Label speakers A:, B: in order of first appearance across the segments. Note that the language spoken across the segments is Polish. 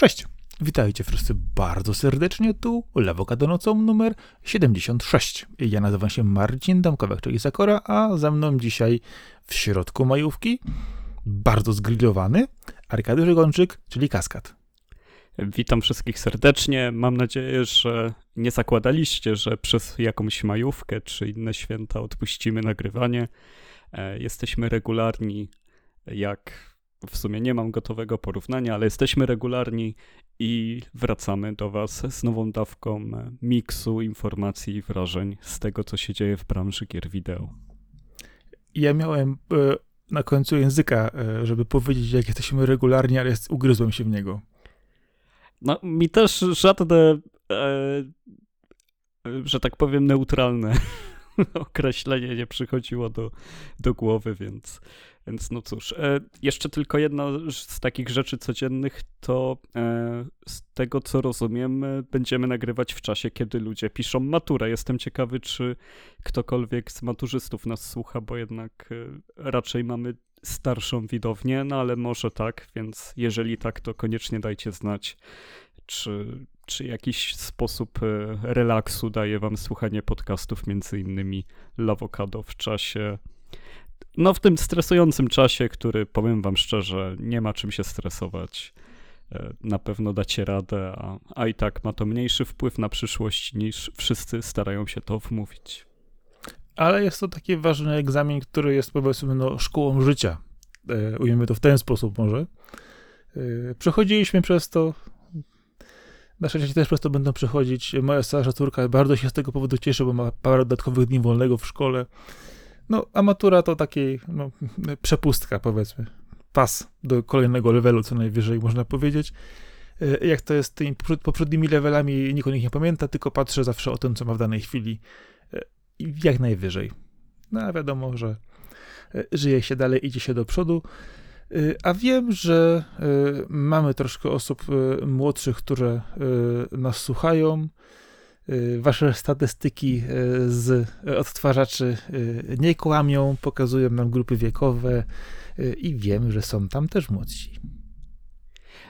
A: Cześć! Witajcie wszyscy bardzo serdecznie, tu Lawokado nocą numer 76. Ja nazywam się Marcin Damkowiak, czyli Sakora, a za mną dzisiaj w środku majówki, bardzo zgrillowany, Arkadiusz Gończyk, czyli Kaskad.
B: Witam wszystkich serdecznie. Mam nadzieję, że nie zakładaliście, że przez jakąś majówkę czy inne święta odpuścimy nagrywanie. E, jesteśmy regularni, jak w sumie nie mam gotowego porównania, ale jesteśmy regularni i wracamy do Was z nową dawką miksu informacji i wrażeń z tego, co się dzieje w branży gier wideo.
A: Ja miałem e, na końcu języka, e, żeby powiedzieć, jak jesteśmy regularni, ale ugryzłem się w niego.
B: No, mi też żadne, e, że tak powiem, neutralne określenie nie przychodziło do, do głowy, więc, więc no cóż. E, jeszcze tylko jedna z takich rzeczy codziennych, to e, z tego co rozumiem, e, będziemy nagrywać w czasie, kiedy ludzie piszą maturę. Jestem ciekawy, czy ktokolwiek z maturzystów nas słucha, bo jednak raczej mamy starszą widownię, no ale może tak, więc jeżeli tak, to koniecznie dajcie znać, czy, czy jakiś sposób relaksu daje wam słuchanie podcastów, między innymi Lawokado w czasie, no w tym stresującym czasie, który powiem wam szczerze, nie ma czym się stresować. E, na pewno dacie radę, a, a i tak ma to mniejszy wpływ na przyszłość niż wszyscy starają się to wmówić.
A: Ale jest to taki ważny egzamin, który jest powiedzmy no, szkołą życia. E, ujmiemy to w ten sposób może. E, przechodziliśmy przez to, Nasze dzieci też przez to będą przechodzić. Moja starsza córka bardzo się z tego powodu cieszy, bo ma parę dodatkowych dni wolnego w szkole. No, a matura to taki, no, przepustka powiedzmy. Pas do kolejnego levelu, co najwyżej można powiedzieć. E, jak to jest tymi poprzednimi levelami, nikt o nich nie pamięta, tylko patrzę zawsze o tym, co ma w danej chwili. E, jak najwyżej. No, a wiadomo, że e, żyje się dalej, idzie się do przodu. A wiem, że mamy troszkę osób młodszych, które nas słuchają. Wasze statystyki z odtwarzaczy nie kłamią, pokazują nam grupy wiekowe i wiem, że są tam też młodsi.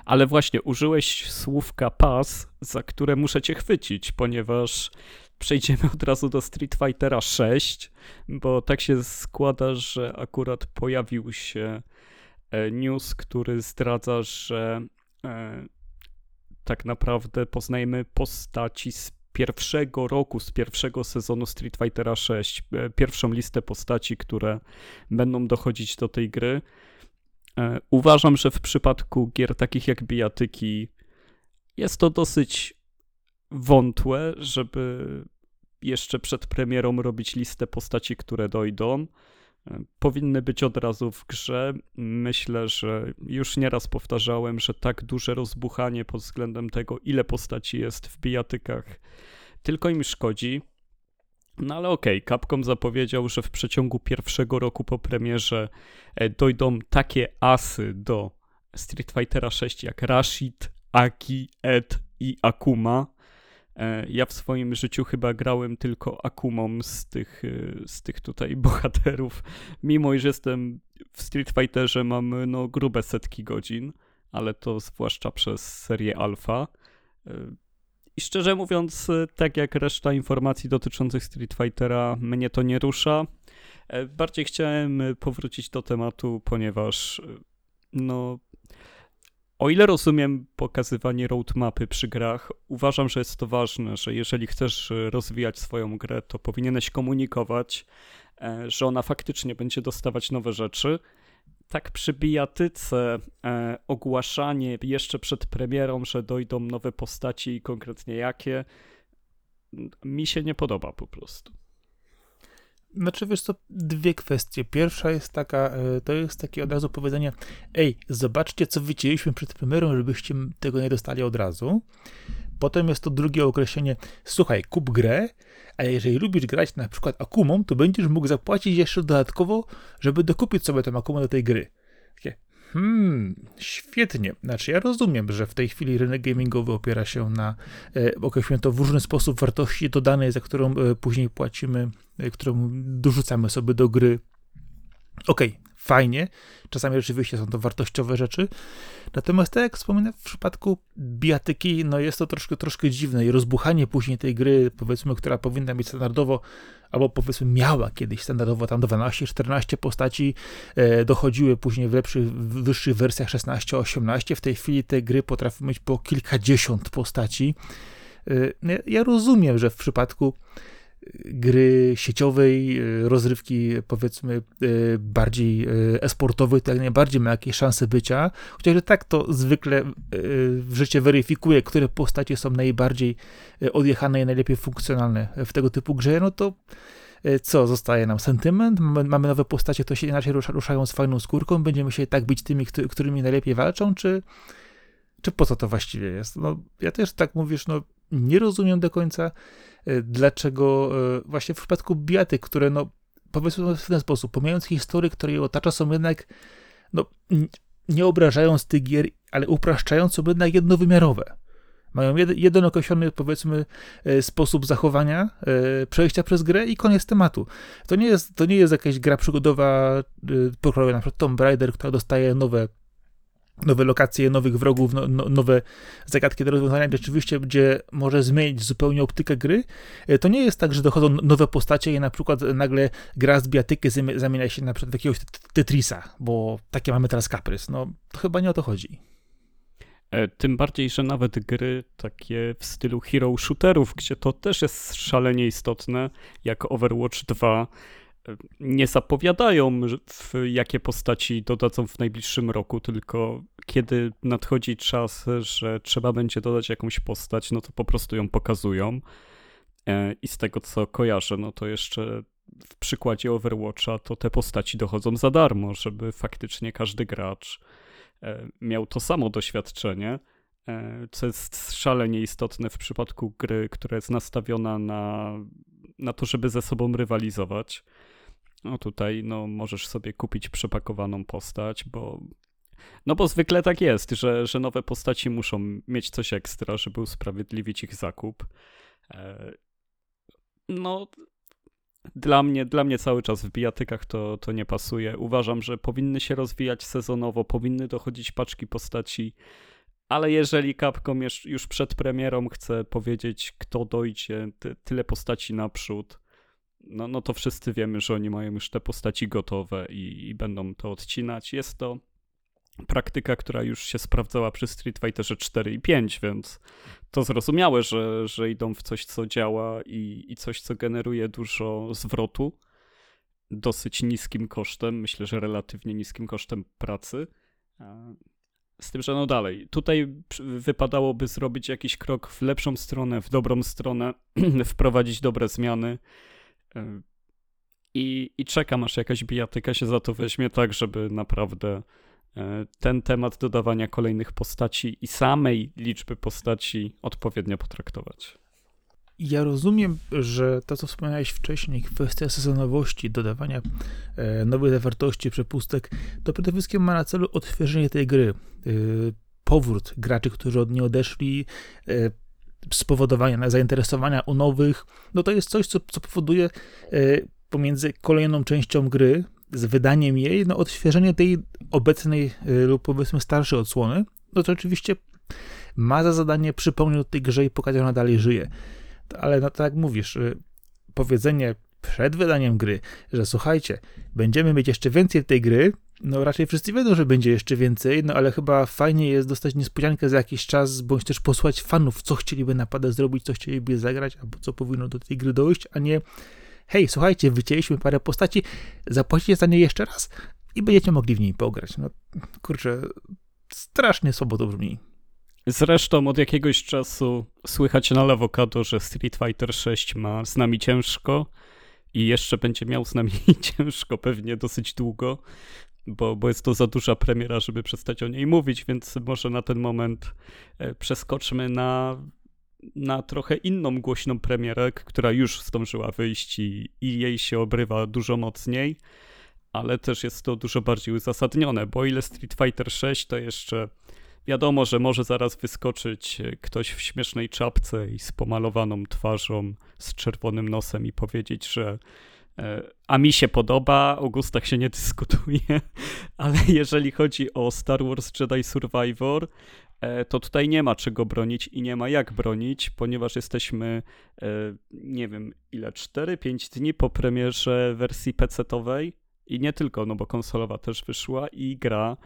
B: Ale właśnie użyłeś słówka pas, za które muszę cię chwycić, ponieważ przejdziemy od razu do Street Fightera 6, bo tak się składa, że akurat pojawił się E, news, który zdradza, że e, tak naprawdę poznajemy postaci z pierwszego roku, z pierwszego sezonu Street Fightera 6, e, pierwszą listę postaci, które będą dochodzić do tej gry. Uważam, że w przypadku gier takich jak bijatyki jest to dosyć wątłe, żeby jeszcze przed premierą robić listę postaci, które dojdą powinny być od razu w grze. Myślę, że już nieraz powtarzałem, że tak duże rozbuchanie pod względem tego, ile postaci jest w bijatykach, tylko im szkodzi. No ale okej, okay, Capcom zapowiedział, że w przeciągu pierwszego roku po premierze e, dojdą takie asy do Street Fightera 6 jak Rashid, Aki, Ed i Akuma, ja w swoim życiu chyba grałem tylko Akumą z tych, e, z tych tutaj bohaterów, mimo iż jestem w Street Fighterze mam no grube setki godzin, ale to zwłaszcza przez serię Alpha. E, I szczerze mówiąc, tak jak reszta informacji dotyczących Street Fightera, mnie to nie rusza. Bardziej chciałem powrócić do tematu, ponieważ no o ile rozumiem pokazywanie roadmapy przy grach, uważam, że jest to ważne, że jeżeli chcesz e, rozwijać swoją grę, to powinieneś komunikować, e, że ona faktycznie będzie dostawać nowe rzeczy. Tak przy bijatyce e, ogłaszanie jeszcze przed premierą, że dojdą nowe postaci i konkretnie jakie, mi się nie podoba po prostu.
A: Znaczy, wiesz co, dwie kwestie. Pierwsza jest taka, e, to jest takie od razu powiedzenie, ej, zobaczcie, co wycięliśmy przed premierą, żebyście tego nie dostali od razu. Potem jest to drugie określenie, słuchaj, kup grę, a jeżeli lubisz grać na przykład Akumą, to będziesz mógł zapłacić jeszcze dodatkowo, żeby dokupić sobie tę Akumę do tej gry. Hmm, świetnie. Znaczy, ja rozumiem, że w tej chwili rynek gamingowy opiera się na, e, określmy to w różny sposób, wartości dodanej, za którą e, później płacimy, e, którą dorzucamy sobie do gry okej, okay, fajnie, czasami rzeczywiście są to wartościowe rzeczy, natomiast tak jak wspominałem, w przypadku biatyki, no jest to troszkę, troszkę dziwne i rozbuchanie później tej gry, powiedzmy, która powinna być standardowo, albo powiedzmy miała kiedyś standardowo tam 12-14 postaci, e, dochodziły później w lepszych, w wyższych wersjach 16-18, w tej chwili te gry potrafią mieć po kilkadziesiąt postaci. E, ja rozumiem, że w przypadku gry sieciowej, e, rozrywki powiedzmy e, bardziej e, esportowej, to jak najbardziej ma jakieś szanse bycia, chociaż tak to zwykle w życie weryfikuje, które postacie są najbardziej odjechane i najlepiej funkcjonalne w tego typu grze, no to co, zostaje nam sentyment, mamy, nowe postacie, to się inaczej rusza, ruszają z fajną skórką, będziemy się tak bić tymi, którymi najlepiej walczą, czy, czy po co to właściwie jest? No, ja też tak mówisz, no nie rozumiem do końca, e, dlaczego e, właśnie w przypadku biatyk, które no powiedzmy w ten sposób, pomijając historię, która je otacza, są jednak no, nie obrażając tych gier, ale upraszczając, są jednak jednowymiarowe. Mają jed, jeden określony, powiedzmy, e, sposób zachowania, przejścia przez grę i koniec tematu. To nie jest, to nie jest jakaś gra przygodowa pokrojowa, na przykład Tomb Raider, która dostaje nowe nowe lokacje, nowych wrogów, no, no, nowe zagadki do rozwiązania, rzeczywiście gdzie może zmienić zupełnie optykę gry. E, to nie jest tak, że dochodzą nowe postacie i na przykład nagle gra z biatyki zamienia się na przykład w jakiegoś Tetrisa, bo takie mamy teraz kaprys. No, to chyba nie o to chodzi.
B: E, tym bardziej, że nawet gry takie w stylu hero shooterów, gdzie to też jest szalenie istotne, jak Overwatch 2, nie zapowiadają, w jakie postaci dodadzą w najbliższym roku, tylko kiedy nadchodzi czas, że trzeba będzie dodać jakąś postać, no to po prostu ją pokazują. E, I z tego co kojarzę, no to jeszcze w przykładzie Overwatcha to te postaci dochodzą za darmo, żeby faktycznie każdy gracz e, miał to samo doświadczenie, e, co jest szalenie istotne w przypadku gry, która jest nastawiona na, na to, żeby ze sobą rywalizować. No tutaj no, możesz sobie kupić przepakowaną postać, bo no bo zwykle tak jest, że, że nowe postaci muszą mieć coś ekstra, żeby usprawiedliwić ich zakup. E, no dla mnie, dla mnie cały czas w bijatykach to, to nie pasuje. Uważam, że powinny się rozwijać sezonowo, powinny dochodzić paczki postaci, ale jeżeli Capcom już przed premierą chce powiedzieć, kto dojdzie, ty, tyle postaci naprzód, no, no to wszyscy wiemy, że oni mają już te postaci gotowe i, i będą to odcinać. Jest to praktyka, która już się sprawdzała przy Street Fighterze 4 i 5, więc to zrozumiałe, że, że idą w coś, co działa i, i coś, co generuje dużo zwrotu dosyć niskim kosztem, myślę, że relatywnie niskim kosztem pracy. Z tym, że no dalej, tutaj wypadałoby zrobić jakiś krok w lepszą stronę, w dobrą stronę, wprowadzić dobre zmiany i, I czekam, aż jakaś bijatyka się za to weźmie, tak żeby naprawdę e, ten temat dodawania kolejnych postaci i samej liczby postaci odpowiednio potraktować.
A: Ja rozumiem, że to, co wspomniałeś wcześniej, kwestia sezonowości, dodawania e, nowych zawartości, przepustek, to przede wszystkim ma na celu odświeżenie tej gry. E, powrót graczy, którzy od niej odeszli, spowodowania zainteresowania u nowych, no to jest coś, co, co powoduje e, pomiędzy kolejną częścią gry, z wydaniem jej, no odświeżenie tej obecnej e, lub powiedzmy starszej odsłony, no to oczywiście ma za zadanie przypomnieć o tej grze i pokazać, że ona dalej żyje. Ale no tak jak mówisz, e, powiedzenie przed wydaniem gry, że słuchajcie, będziemy mieć jeszcze więcej tej gry, no raczej wszyscy wiedzą, że będzie jeszcze więcej, no ale chyba fajnie jest dostać niespodziankę za jakiś czas, bądź też posłać fanów, co chcieliby napadę zrobić, co chcieliby zagrać, albo co powinno do tej gry dojść, a nie hej, słuchajcie, wycięliśmy parę postaci, zapłacicie za nie jeszcze raz i będziecie mogli w niej pograć. No kurczę, strasznie słabo to brzmi.
B: Zresztą od jakiegoś czasu słychać na lewokado, że Street Fighter 6 ma z nami ciężko i jeszcze będzie miał z nami ciężko pewnie dosyć długo, bo, bo jest to za duża premiera, żeby przestać o niej mówić, więc może na ten moment e, przeskoczmy na, na trochę inną głośną premierę, która już zdążyła wyjść i, i jej się obrywa dużo mocniej, ale też jest to dużo bardziej uzasadnione, bo ile Street Fighter 6 to jeszcze wiadomo, że może zaraz wyskoczyć e, ktoś w śmiesznej czapce i z pomalowaną twarzą, z czerwonym nosem i powiedzieć, że A mi się podoba, o gustach się nie dyskutuje, ale jeżeli chodzi o Star Wars Jedi Survivor, E, to tutaj nie ma czego bronić i nie ma jak bronić, ponieważ jesteśmy, e, nie wiem ile, 4-5 dni po premierze wersji PC-owej i nie tylko, no bo konsolowa też wyszła i gra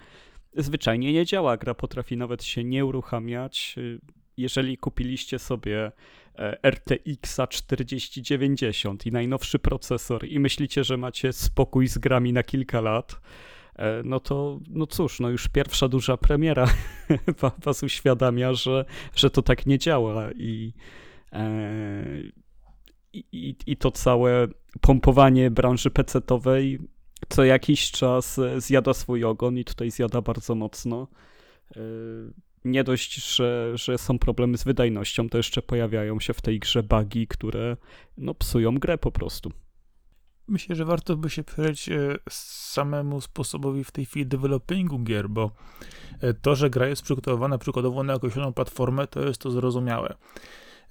B: zwyczajnie nie działa. Gra potrafi nawet się nie uruchamiać. Jeżeli kupiliście sobie e, RTX 4090 i najnowszy procesor i myślicie, że macie spokój z grami na kilka lat, E, no to no cóż, no już pierwsza duża premiera was uświadamia, że, że to tak nie działa i, e, i, i to całe pompowanie branży pecetowej co jakiś czas zjada swój ogon i tutaj zjada bardzo mocno. E, nie dość, że, że są problemy z wydajnością, to jeszcze pojawiają się w tej grze bugi, które no, psują grę po prostu.
A: Myślę, że warto by się przyjrzeć e, samemu sposobowi w tej chwili developingu gier, bo e, to, że gra jest przygotowana przykładowo na określoną platformę, to jest to zrozumiałe.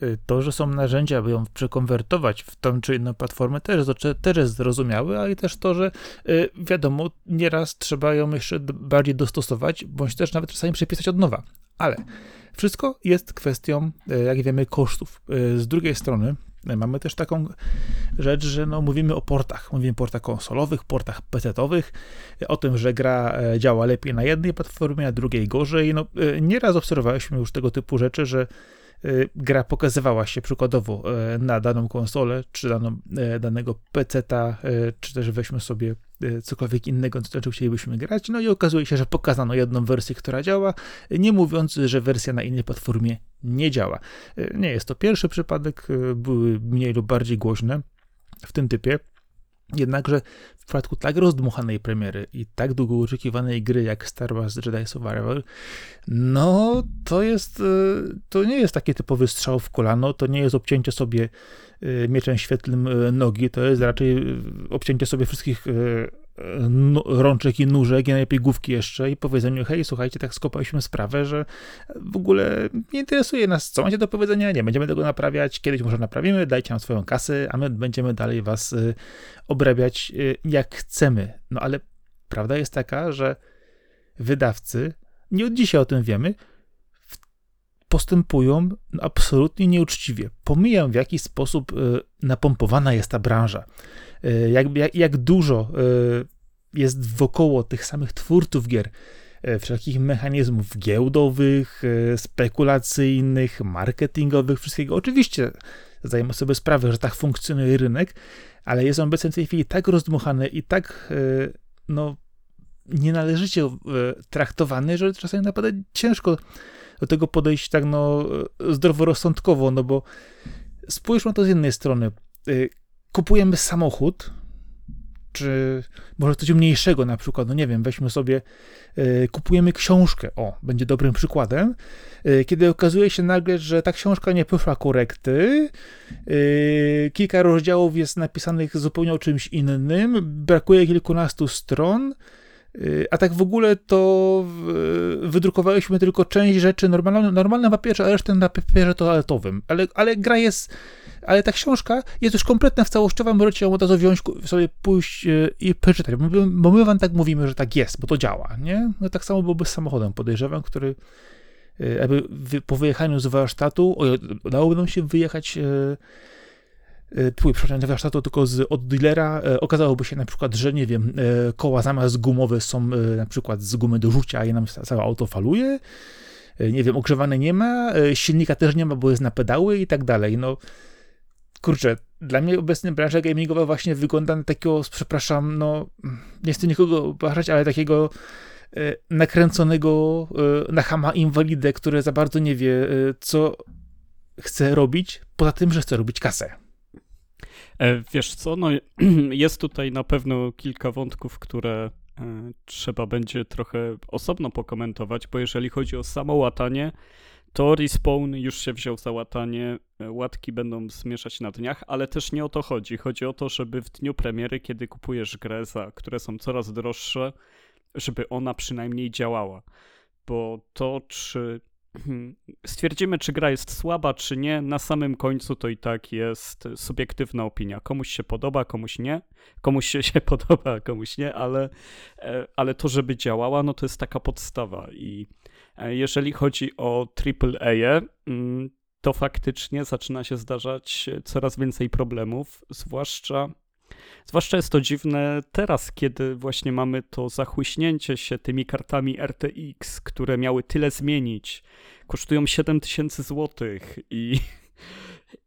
A: E, to, że są narzędzia, aby ją przekonwertować w tą czy inną platformę, też, też jest zrozumiałe, ale też to, że wiadomo, nieraz trzeba ją jeszcze bardziej dostosować, bądź też nawet czasami przepisać od nowa. Ale wszystko jest kwestią, jak wiemy, kosztów. Z drugiej strony, Mamy też taką rzecz, że no, mówimy o portach. Mówimy o portach konsolowych, portach PC-owych, o tym, że gra e, działa lepiej na jednej platformie, a drugiej gorzej. No, nieraz obserwowaliśmy już tego typu rzeczy, że gra pokazywała się przykładowo na daną konsolę, czy daną, danego PC-ta, czy też weźmy sobie Y, cokolwiek innego, co czym chcielibyśmy grać. No i okazuje się, że pokazano jedną wersję, która działa, nie mówiąc, że wersja na innej platformie nie działa. Y, nie jest to pierwszy przypadek, y, były mniej lub bardziej głośne w tym typie. Jednakże w przypadku tak rozdmuchanej premiery i tak długo oczekiwanej gry jak Star Wars Jedi Survivor, no to jest, to nie jest taki typowy strzał w kolano, to nie jest obcięcie sobie Y, mieczem świetlnym y, nogi, to jest raczej obcięcie sobie wszystkich rączek i nóżek, i najlepiej główki jeszcze i powiedzeniu, hej, słuchajcie, tak skopaliśmy sprawę, że w ogóle nie interesuje nas, co macie do powiedzenia, nie będziemy tego naprawiać, kiedyś może naprawimy, dajcie nam swoją kasę, a my będziemy dalej was obrabiać jak chcemy. No ale prawda jest taka, że wydawcy, nie od dzisiaj o tym wiemy, postępują absolutnie nieuczciwie. Pomijam, w jaki sposób e, napompowana jest ta branża. E, jak, jak, jak dużo e, jest wokoło tych samych twórców gier, wszelkich mechanizmów giełdowych, spekulacyjnych, marketingowych, wszystkiego. Oczywiście zdajemy sobie sprawę, że tak funkcjonuje rynek, ale jest on obecnie w tej chwili tak rozdmuchany i tak no, nienależycie traktowany, że czasami naprawdę ciężko do tego podejść tak no zdroworozsądkowo, no bo spójrzmy to z jednej strony. Y, kupujemy samochód, czy może coś mniejszego na przykład, no nie wiem, weźmy sobie, y, kupujemy książkę, o, będzie dobrym przykładem, y, kiedy okazuje się nagle, że ta książka nie poszła korekty, kilka rozdziałów jest napisanych zupełnie o czymś innym, brakuje kilkunastu stron, a tak w ogóle to wydrukowaliśmy tylko część rzeczy normalne, normalne na papierze, a resztę na papierze toaletowym. Ale, ale gra jest, ale ta książka jest już kompletna w całościowa, możecie ją od razu wziąć, sobie pójść y, i przeczytać. Bo my wam tak mówimy, że tak jest, bo to działa, nie? No tak samo byłoby z samochodem, podejrzewam, który jakby po wyjechaniu z warsztatu, udałoby nam się wyjechać E, twój przepraszam, warsztatu, tylko z, od dealera e, okazałoby się na przykład, że nie wiem, e, koła zamiast gumowe są na przykład z gumy do rzucia i nam całe auto faluje, nie wiem, ogrzewane nie ma, silnika też nie ma, bo jest na pedały i tak dalej, no kurczę, dla mnie obecnie branża gamingowa właśnie wygląda na takiego, przepraszam, no nie chcę nikogo obrażać, ale takiego nakręconego na chama inwalidę, który za bardzo nie wie, co chce robić, poza tym, że chce robić kasę.
B: E, wiesz co, no jest tutaj na pewno kilka wątków, które e, trzeba będzie trochę osobno pokomentować, bo jeżeli chodzi o samo łatanie, to Respawn już się wziął za łatanie, e, łatki będą zmieszać na dniach, ale też nie o to chodzi. Chodzi o to, żeby w dniu premiery, kiedy kupujesz grę, za które są coraz droższe, żeby ona przynajmniej działała. Bo to, czy stwierdzimy, czy gra jest słaba, czy nie, na samym końcu to i tak jest subiektywna opinia. Komuś się podoba, komuś nie. Komuś się, się podoba, komuś nie, ale, e, ale to, żeby działała, no to jest taka podstawa. I e, jeżeli chodzi o AAA, mm, to faktycznie zaczyna się zdarzać coraz więcej problemów, zwłaszcza Zwłaszcza jest to dziwne teraz, kiedy właśnie mamy to zachłyśnięcie się tymi kartami RTX, które miały tyle zmienić. Kosztują 7000 zł i,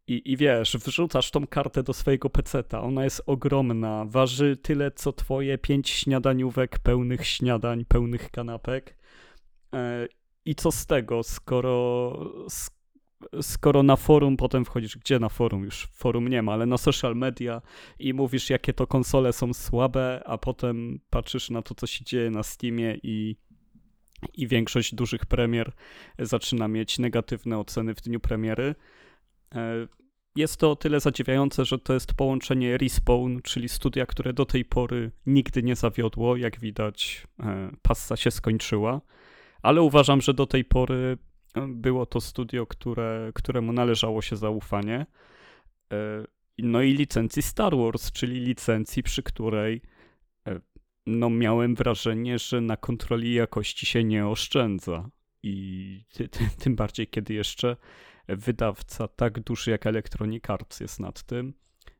B: i, i wiesz, wrzucasz tą kartę do swojego peceta. Ona jest ogromna, waży tyle co twoje pięć śniadaniówek pełnych śniadań, pełnych kanapek. E, I co z tego, skoro, skoro na forum potem wchodzisz, gdzie na forum? Już forum nie ma, ale na social media i mówisz, jakie to konsole są słabe, a potem patrzysz na to, co się dzieje na Steamie i, i większość dużych premier zaczyna mieć negatywne oceny w dniu premiery. E, jest to o tyle zadziwiające, że to jest połączenie Respawn, czyli studia, które do tej pory nigdy nie zawiodło. Jak widać, e, passa się skończyła, ale uważam, że do tej pory było to studio, które, któremu należało się zaufanie. E, no i licencji Star Wars, czyli licencji, przy której e, no miałem wrażenie, że na kontroli jakości się nie oszczędza. I ty, ty, tym bardziej, kiedy jeszcze wydawca tak duży jak Electronic Arts jest nad tym,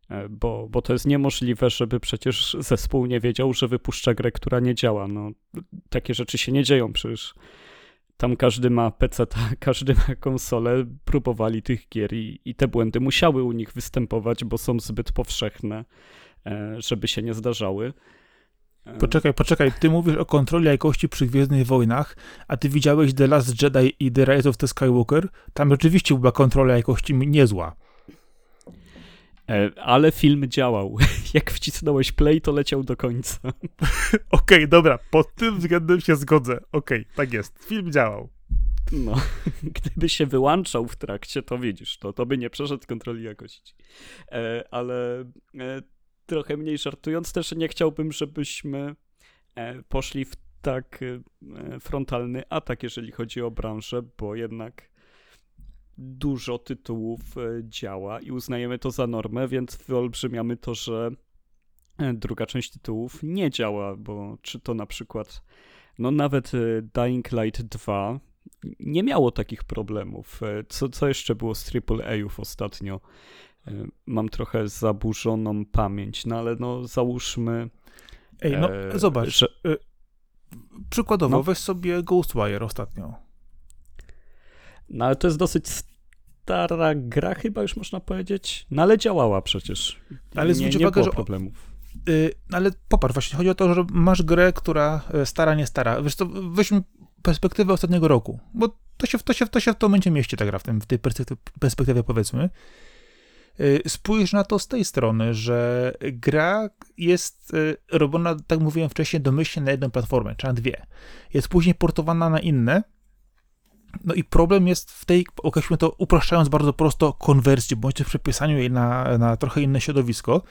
B: e, bo, bo to jest niemożliwe, żeby przecież zespół nie wiedział, że wypuszcza grę, która nie działa. No, takie rzeczy się nie dzieją przecież tam każdy ma PC, każdy ma konsolę, próbowali tych gier i, i te błędy musiały u nich występować, bo są zbyt powszechne, e, żeby się nie zdarzały.
A: E, poczekaj, poczekaj, ty mówisz o kontroli jakości przy Gwiezdnych Wojnach, a ty widziałeś The Last Jedi i The Rise of the Skywalker? Tam rzeczywiście była kontrola jakości niezła.
B: E, ale film działał. Jak wcisnąłeś play, to leciał do końca.
A: Okej, okay, dobra, pod tym względem się zgodzę. Okej, okay, tak jest. Film działał.
B: No, gdyby się wyłączał w trakcie, to widzisz, to, to by nie przeszedł kontroli jakości. E, ale e, trochę mniej żartując, też nie chciałbym, żebyśmy e, poszli w tak frontalny atak, jeżeli chodzi o branżę, bo jednak dużo tytułów e, działa i uznajemy to za normę, więc wyolbrzymiamy to, że e, druga część tytułów nie działa, bo czy to na przykład, no nawet e, Dying Light 2 nie miało takich problemów. Co, co jeszcze było z AAA-ów ostatnio? Mam trochę zaburzoną pamięć, no ale no załóżmy...
A: Ej, no zobacz, że... przykładowo no. weź sobie Ghostwire ostatnio.
B: No ale to jest dosyć stara gra chyba już można powiedzieć, no ale działała przecież. Ale nie, zwróć uwagę, że problemów.
A: Yy, ale popatrz, właśnie chodzi o to, że masz grę, która e, stara, nie stara. Wiesz co, weźmy perspektywę ostatniego roku, bo to się, to się, to się w tym momencie mieści ta gra, w, tym, w tej perspektywie powiedzmy. Yy, spójrz na to z tej strony, że gra jest yy, robiona, tak mówiłem wcześniej, domyślnie na jedną platformę, czy na dwie. Jest później portowana na inne, no i problem jest w tej, określmy to upraszczając bardzo prosto, konwersji, bądź też przepisaniu jej na, na trochę inne środowisko.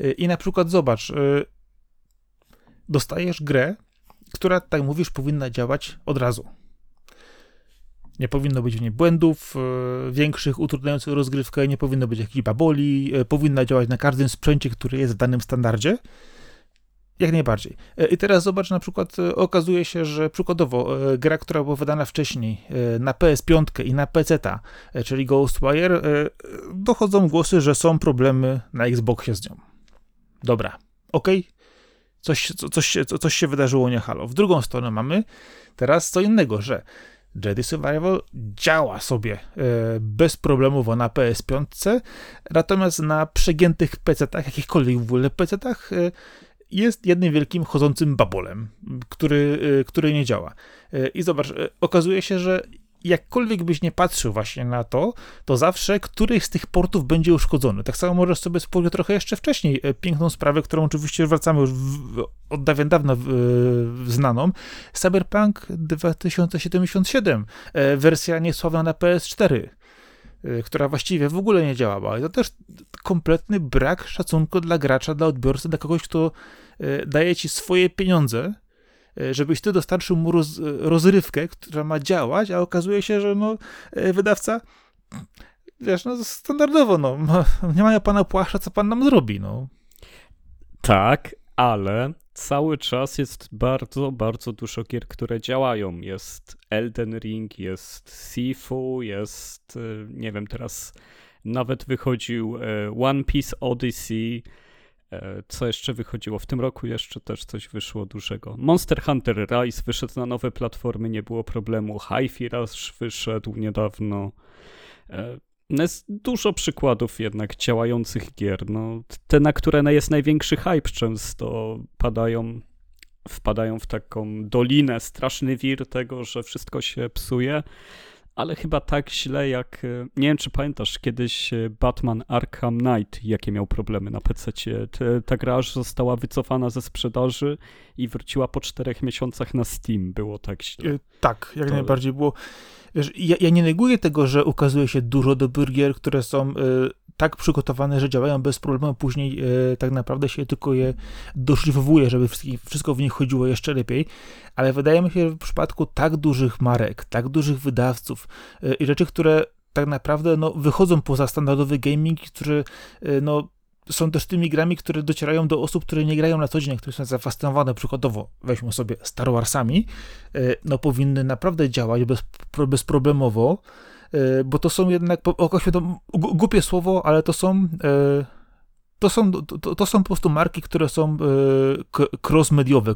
A: Y, I na przykład zobacz, y, dostajesz grę, która, tak mówisz, powinna działać od razu. Nie powinno być w niej błędów y, większych, utrudniających rozgrywkę, nie powinno być jakichś baboli, powinna działać na każdym sprzęcie, który jest w danym standardzie. Jak najbardziej. E, I teraz zobacz, na przykład e, okazuje się, że przykładowo e, gra, która była wydana wcześniej na PS5 i na PC, czyli Ghostwire, dochodzą głosy, że są problemy na Xboxie z nią. Dobra, ok, coś, coś, coś się wydarzyło nie halo. W drugą stronę mamy teraz co innego, że Jedi Survival działa sobie bez problemowo na PS5, natomiast na przegiętych PC-tach, jakichkolwiek w ogóle PC-tach, jest jednym wielkim chodzącym babolem, który, y, który nie działa. Y, I zobacz, y, okazuje się, że jakkolwiek byś nie patrzył właśnie na to, to zawsze któryś z tych portów będzie uszkodzony. Tak samo możesz sobie spojrzeć trochę jeszcze wcześniej. Piękną sprawę, którą oczywiście wracamy już w, od dawien dawna w, w znaną. Cyberpunk 2077, wersja niesławna na PS4 która właściwie w ogóle nie działała. I to też kompletny brak szacunku dla gracza, dla odbiorcy, dla kogoś, kto e, daje ci swoje pieniądze e, żebyś ty dostarczył mu roz, rozrywkę, która ma działać, a okazuje się, że no, wydawca wiesz, no standardowo, no, nie mają pana płaszcza, co pan nam zrobi, no.
B: Tak, ale cały czas jest bardzo, bardzo dużo gier, które działają. Jest Elden Ring, jest Sifu, jest, y, nie wiem, teraz nawet wychodził y, One Piece Odyssey. Y, co jeszcze wychodziło? W tym roku jeszcze też coś wyszło dużego. Monster Hunter Rise wyszedł na nowe platformy, nie było problemu. Hi-Fi Rush wyszedł niedawno. No jest dużo przykładów jednak działających gier. No, te, na które jest największy hype, często padają, wpadają w taką dolinę, straszny wir tego, że wszystko się psuje, ale chyba tak źle jak, nie wiem czy pamiętasz, kiedyś Batman Arkham Knight, jakie miał problemy na PC. Ta gra aż została wycofana ze sprzedaży i wróciła po czterech miesiącach na Steam. Było tak źle.
A: E, tak, jak to... najbardziej było. Wiesz, ja, ja, nie neguję tego, że ukazuje się dużo dobrych gier, które są y, tak przygotowane, że działają bez problemu, później y, tak naprawdę się tylko je doszlifowuje, żeby wszystko w nich chodziło jeszcze lepiej, ale wydaje mi się, że w przypadku tak dużych marek, tak dużych wydawców y, i rzeczy, które tak naprawdę no, wychodzą poza standardowy gaming, które no, są też tymi grami, które docierają do osób, które nie grają na co dzień, które są zafascynowane przykładowo, weźmy sobie Star Warsami, e, no powinny naprawdę działać bez, bezproblemowo, e, bo to są jednak, to głupie słowo, ale to są e, to są, to, to, są po prostu marki, które są cross-mediowe,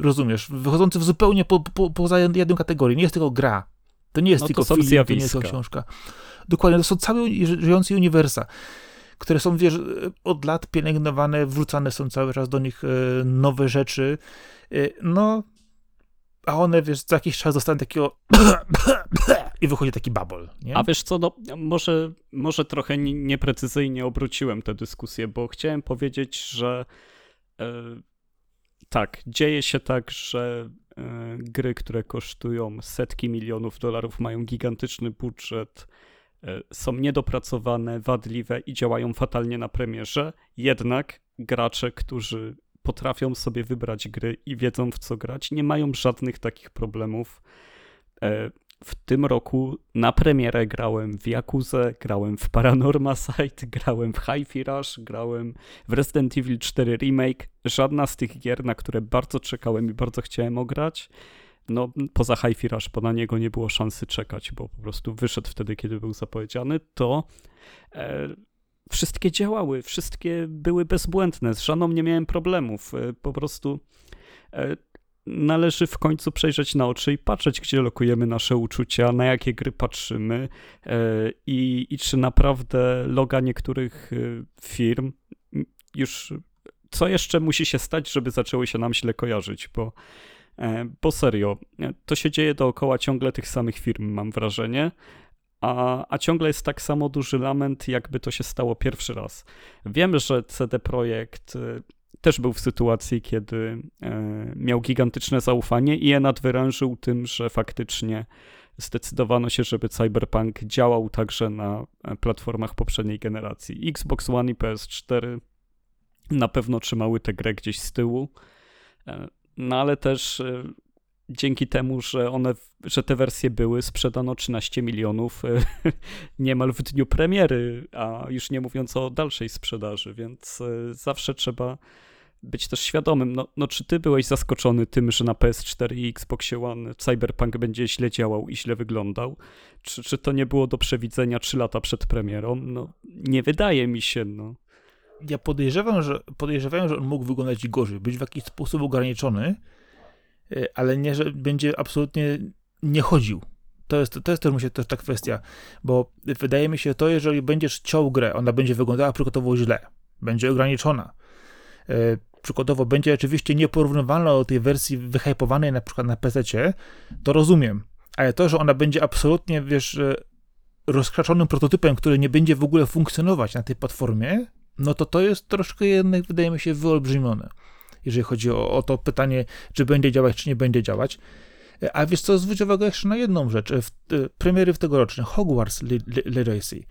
A: rozumiesz, wychodzące w zupełnie po, po, poza jedną kategorię. Nie jest tylko gra, to nie jest
B: no
A: tylko film, to nie jest tylko książka. Dokładnie, to są całe żyjące uniwersa które są, wiesz, od lat pielęgnowane, wrzucane są cały czas do nich e, nowe rzeczy. E, no, a one, wiesz, za jakiś czas dostaną takiego i wychodzi taki babol, nie?
B: A wiesz co, no, może, może trochę nieprecyzyjnie obróciłem tę dyskusję, bo chciałem powiedzieć, że e, tak, dzieje się tak, że e, gry, które kosztują setki milionów dolarów, mają gigantyczny budżet, są niedopracowane, wadliwe i działają fatalnie na premierze, jednak gracze, którzy potrafią sobie wybrać gry i wiedzą w co grać, nie mają żadnych takich problemów. E, w tym roku na premierę grałem w Yakuza, grałem w Paranorma Site, grałem w Hi-Fi Rush, grałem w Resident Evil 4 Remake. Żadna z tych gier, na które bardzo czekałem i bardzo chciałem ograć, no poza Hi-Fi Rush, bo na niego nie było szansy czekać, bo po prostu wyszedł wtedy, kiedy był zapowiedziany, to e, wszystkie działały, wszystkie były bezbłędne, z żadną nie miałem problemów, e, po prostu e, należy w końcu przejrzeć na oczy i patrzeć, gdzie lokujemy nasze uczucia, na jakie gry patrzymy e, i, i czy naprawdę loga niektórych e, firm już co jeszcze musi się stać, żeby zaczęły się nam źle kojarzyć, bo bo serio, e, to się dzieje dookoła ciągle tych samych firm, mam wrażenie. A, a ciągle jest tak samo duży lament, jakby to się stało pierwszy raz. Wiem, że CD Projekt e, też był w sytuacji, kiedy miał gigantyczne zaufanie i je nadwyrężył tym, że faktycznie zdecydowano się, żeby Cyberpunk działał także na platformach poprzedniej generacji. Xbox One i PS4 na pewno trzymały tę grę gdzieś z tyłu. No ale też e, dzięki temu, że one, że te wersje były, sprzedano 13 milionów e, niemal w dniu premiery, a już nie mówiąc o dalszej sprzedaży, więc e, zawsze trzeba być też świadomym. No, no czy ty byłeś zaskoczony tym, że na PS4 i Xbox One Cyberpunk będzie źle działał i źle wyglądał? Czy, czy to nie było do przewidzenia 3 lata przed premierą? No nie wydaje mi się, no
A: ja podejrzewam, że podejrzewam, że on mógł wyglądać gorzej, być w jakiś sposób ograniczony, e, ale nie, że będzie absolutnie nie chodził. To jest, to jest też też ta kwestia, bo wydaje mi się to, jeżeli będziesz ciął grę, ona będzie wyglądała przykładowo źle, będzie ograniczona. E, przykładowo będzie oczywiście nieporównywalna do tej wersji wyhypowanej na przykład na PC, to rozumiem, ale to, że ona będzie absolutnie, wiesz, e, rozkraczonym prototypem, który nie będzie w ogóle funkcjonować na tej platformie, no to to jest troszkę jednak, wydaje mi się, wyolbrzymione, jeżeli chodzi o, o to pytanie, czy będzie działać, czy nie będzie działać. E, a wiesz co, zwróć uwagę jeszcze na jedną rzecz. W, e, premiery w tegoroczne, Hogwarts Legacy.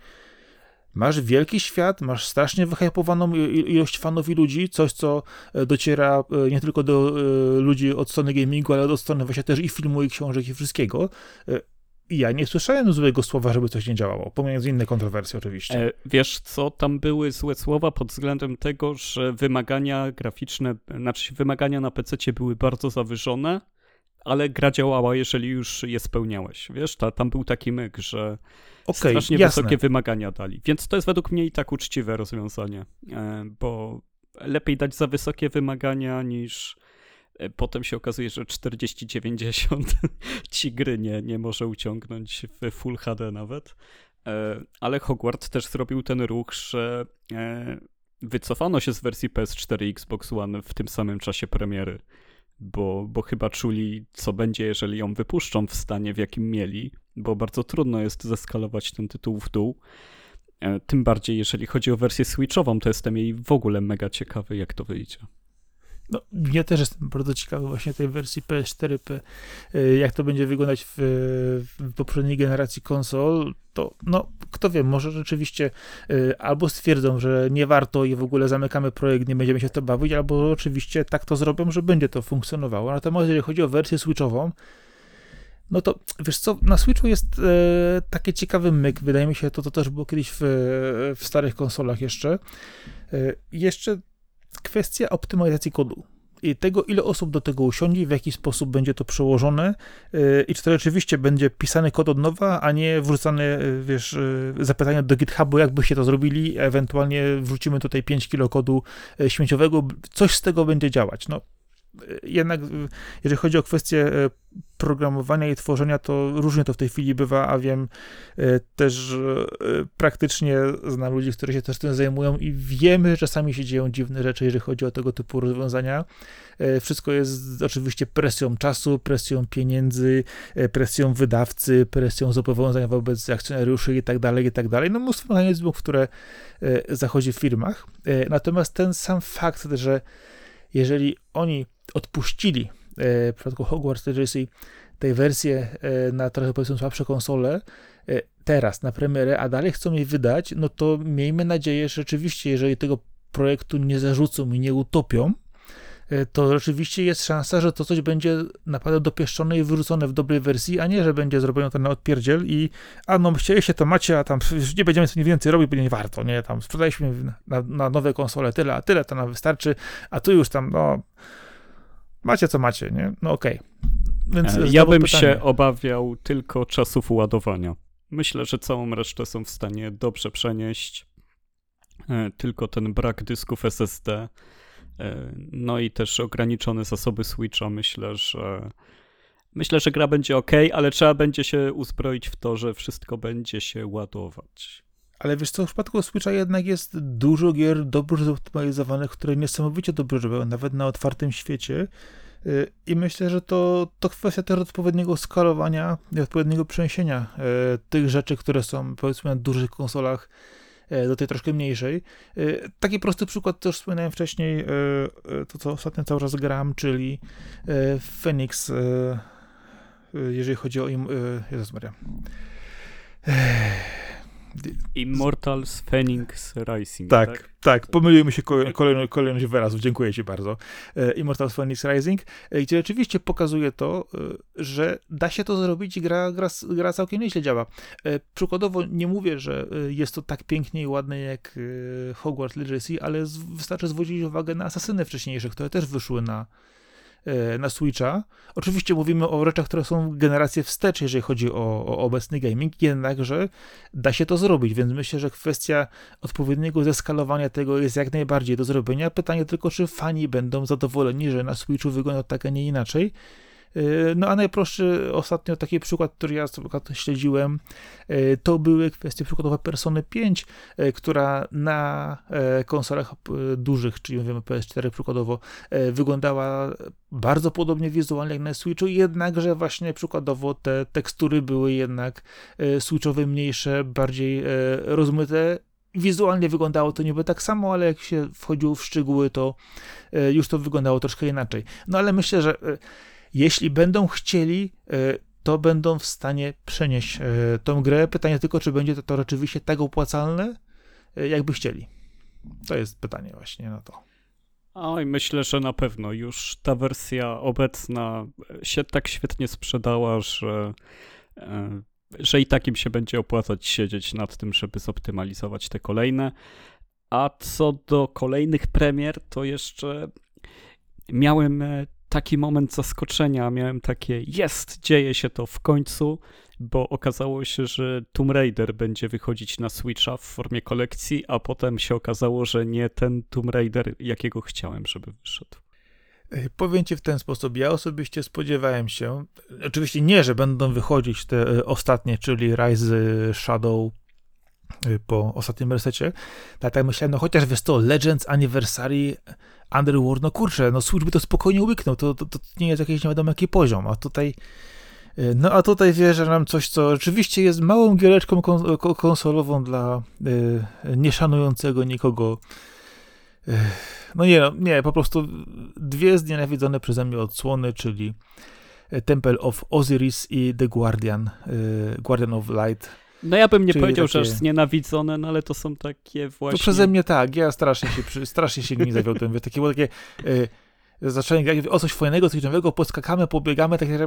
A: Masz wielki świat, masz strasznie wyhypowaną ilość fanów i ludzi, coś, co e, dociera e, nie tylko do e, ludzi od strony gamingu, ale od strony właśnie też i filmu, i książek, i wszystkiego. I ja nie słyszałem złego słowa, żeby coś nie działało, pomijając inne kontrowersje oczywiście. E,
B: wiesz co, tam były złe słowa pod względem tego, że wymagania graficzne, znaczy wymagania na PC były bardzo zawyżone, ale gra działała, jeżeli już je spełniałeś. Wiesz, ta, tam był taki myk, że okay, strasznie jasne. wysokie wymagania dali. Więc to jest według mnie i tak uczciwe rozwiązanie, e, bo lepiej dać za wysokie wymagania niż potem się okazuje, że 40-90 ci gry nie, nie może uciągnąć w Full HD nawet. E, ale Hogwarts też zrobił ten ruch, że wycofano się z wersji PS4 i Xbox One w tym samym czasie premiery bo, bo chyba czuli, co będzie, jeżeli ją wypuszczą w stanie, w jakim mieli, bo bardzo trudno jest zeskalować ten tytuł w dół. E, tym bardziej, jeżeli chodzi o wersję Switchową, to jestem jej w ogóle mega ciekawy, jak to wyjdzie.
A: No, ja też jestem bardzo ciekawy właśnie tej wersji PS4P, y, jak to będzie wyglądać w, w poprzedniej generacji konsol, to no, kto wie, może rzeczywiście y, albo stwierdzą, że nie warto i w ogóle zamykamy projekt, nie będziemy się w to bawić, albo oczywiście tak to zrobią, że będzie to funkcjonowało. Natomiast jeżeli chodzi o wersję switchową, no to wiesz co, na Switchu jest e, taki ciekawy myk, wydaje mi się, to, to też było kiedyś w, w starych konsolach jeszcze. E, jeszcze kwestia optymalizacji kodu i tego, ile osób do tego usiądzie, w jaki sposób będzie to przełożone yy, i czy to rzeczywiście będzie pisany kod od nowa, a nie wrzucane, yy, wiesz, yy, zapytania do GitHubu, jakbyście to zrobili, ewentualnie wrzucimy tutaj 5 kilo kodu y, śmieciowego, coś z tego będzie działać. No, jednak jeżeli chodzi o kwestię e, programowania i tworzenia, to różnie to w tej chwili bywa, a wiem e, też, praktycznie znam ludzi, którzy się też tym zajmują i wiemy, że czasami się dzieją dziwne rzeczy, jeżeli chodzi o tego typu rozwiązania. E, wszystko jest oczywiście presją czasu, presją pieniędzy, presją wydawcy, presją zobowiązań wobec akcjonariuszy i tak dalej, i tak dalej. No mnóstwo mechanizmów, które zachodzi w firmach. Natomiast ten sam fakt, że jeżeli oni odpuścili e, w przypadku Hogwarts Legacy tej wersję e, na trochę powiedzmy słabsze konsole, e, teraz na premierę, a dalej chcą jej wydać, no to miejmy nadzieję, że rzeczywiście, jeżeli tego projektu nie zarzucą i nie utopią, to rzeczywiście jest szansa, że to coś będzie naprawdę dopieszczone i wyrzucone w dobrej wersji, a nie, że będzie zrobione to na odpierdziel i a no chcieliście to macie, a tam nie będziemy nic więcej robić, bo nie warto, nie, tam sprzedaliśmy na, na nowe konsole tyle, a tyle to nam wystarczy, a tu już tam, no macie co macie, nie? No okej.
B: Okay. Więc e, ja bym pytanie. się obawiał tylko czasów ładowania. Myślę, że całą resztę są w stanie dobrze przenieść. E, tylko ten brak dysków SSD, e, no i też ograniczone zasoby Switcha, myślę, że myślę, że gra będzie ok, ale trzeba będzie się uzbroić w to, że wszystko będzie się ładować.
A: Ale wiesz co, w przypadku Switcha jednak jest dużo gier dobrze zoptymalizowanych, które niesamowicie dobrze robią, nawet na otwartym świecie. Y, I myślę, że to, to kwestia też odpowiedniego skalowania i odpowiedniego przeniesienia y, tych rzeczy, które są powiedzmy na dużych konsolach y, do tej troszkę mniejszej. Taki prosty przykład też wspominałem wcześniej, to co ostatnio cały czas gram, czyli Phoenix, jeżeli chodzi o im... Jezus Maria.
B: Immortals Phoenix Rising.
A: Tak, tak, tak. pomyliły się kolejność, kolejność wyrazów. Dziękuję Ci bardzo. E, Immortals Phoenix Rising, e, gdzie rzeczywiście pokazuje to, e, że da się to zrobić i gra, gra, gra całkiem nieźle działa. Przykładowo nie mówię, że jest to tak pięknie i ładne jak Hogwarts Legacy, ale wystarczy zwrócić uwagę na asasyny wcześniejsze, które też wyszły na E, na Switcha. Oczywiście mówimy o rzeczach, które są generację wstecz, jeżeli chodzi o, o obecny gaming, jednakże da się to zrobić, więc myślę, że kwestia odpowiedniego zeskalowania tego jest jak najbardziej do zrobienia. Pytanie tylko, czy fani będą zadowoleni, że na Switchu wygląda tak, a nie inaczej. Y, no a najprostszy ostatnio taki przykład, który ja śledziłem, y, to były kwestie przykładowe Persony 5, y, która na konsolach dużych, czyli mówimy PS4 przykładowo, wyglądała bardzo podobnie wizualnie jak na Switchu, jednakże właśnie przykładowo te tekstury były jednak Switchowe mniejsze, bardziej rozmyte, wizualnie wyglądało to niby tak samo, ale jak się wchodziło w szczegóły, to już to wyglądało troszkę inaczej. No ale myślę, że jeśli będą chcieli, e, to będą w stanie przenieść e, tą grę. Pytanie tylko, czy będzie to, to rzeczywiście tak opłacalne, e, jakby chcieli? To jest pytanie właśnie na to.
B: Oj, myślę, że na pewno już ta wersja obecna się tak świetnie sprzedała, że, że i tak im się będzie opłacać siedzieć nad tym, żeby zoptymalizować te kolejne. A co do kolejnych premier, to jeszcze miałem taki moment zaskoczenia, miałem takie jest, dzieje się to w końcu, bo okazało się, że Tomb Raider będzie wychodzić na Switcha w formie kolekcji, a potem się okazało, że nie ten Tomb Raider, jakiego chciałem, żeby wyszedł.
A: Powiem ci w ten sposób, ja osobiście spodziewałem się, oczywiście nie, że będą wychodzić te e, ostatnie, czyli Rise, Shadow e, po ostatnim resecie, tak jak myślałem, no chociaż wiesz to, Legends Anniversary Underworld, no kurczę, no Switch by to spokojnie łyknął, to, to, to nie jest jakiś nie wiadomo jaki poziom, a tutaj y, no a tutaj wierzę nam coś, co rzeczywiście jest małą giereczką konsolową dla y, nieszanującego nikogo. Y, no nie, no, nie, po prostu dwie znienawidzone przeze mnie odsłony, czyli Temple of Osiris i The Guardian, y, Guardian of Light.
B: No ja bym nie Czyli powiedział, takie... że aż znienawidzone, no ale to są takie właśnie...
A: To przeze mnie tak, ja strasznie się, strasznie się nie zawiodłem. Takie było takie... Y, zacząłem grać o coś fajnego, coś nowego, poskakamy, pobiegamy, tak jak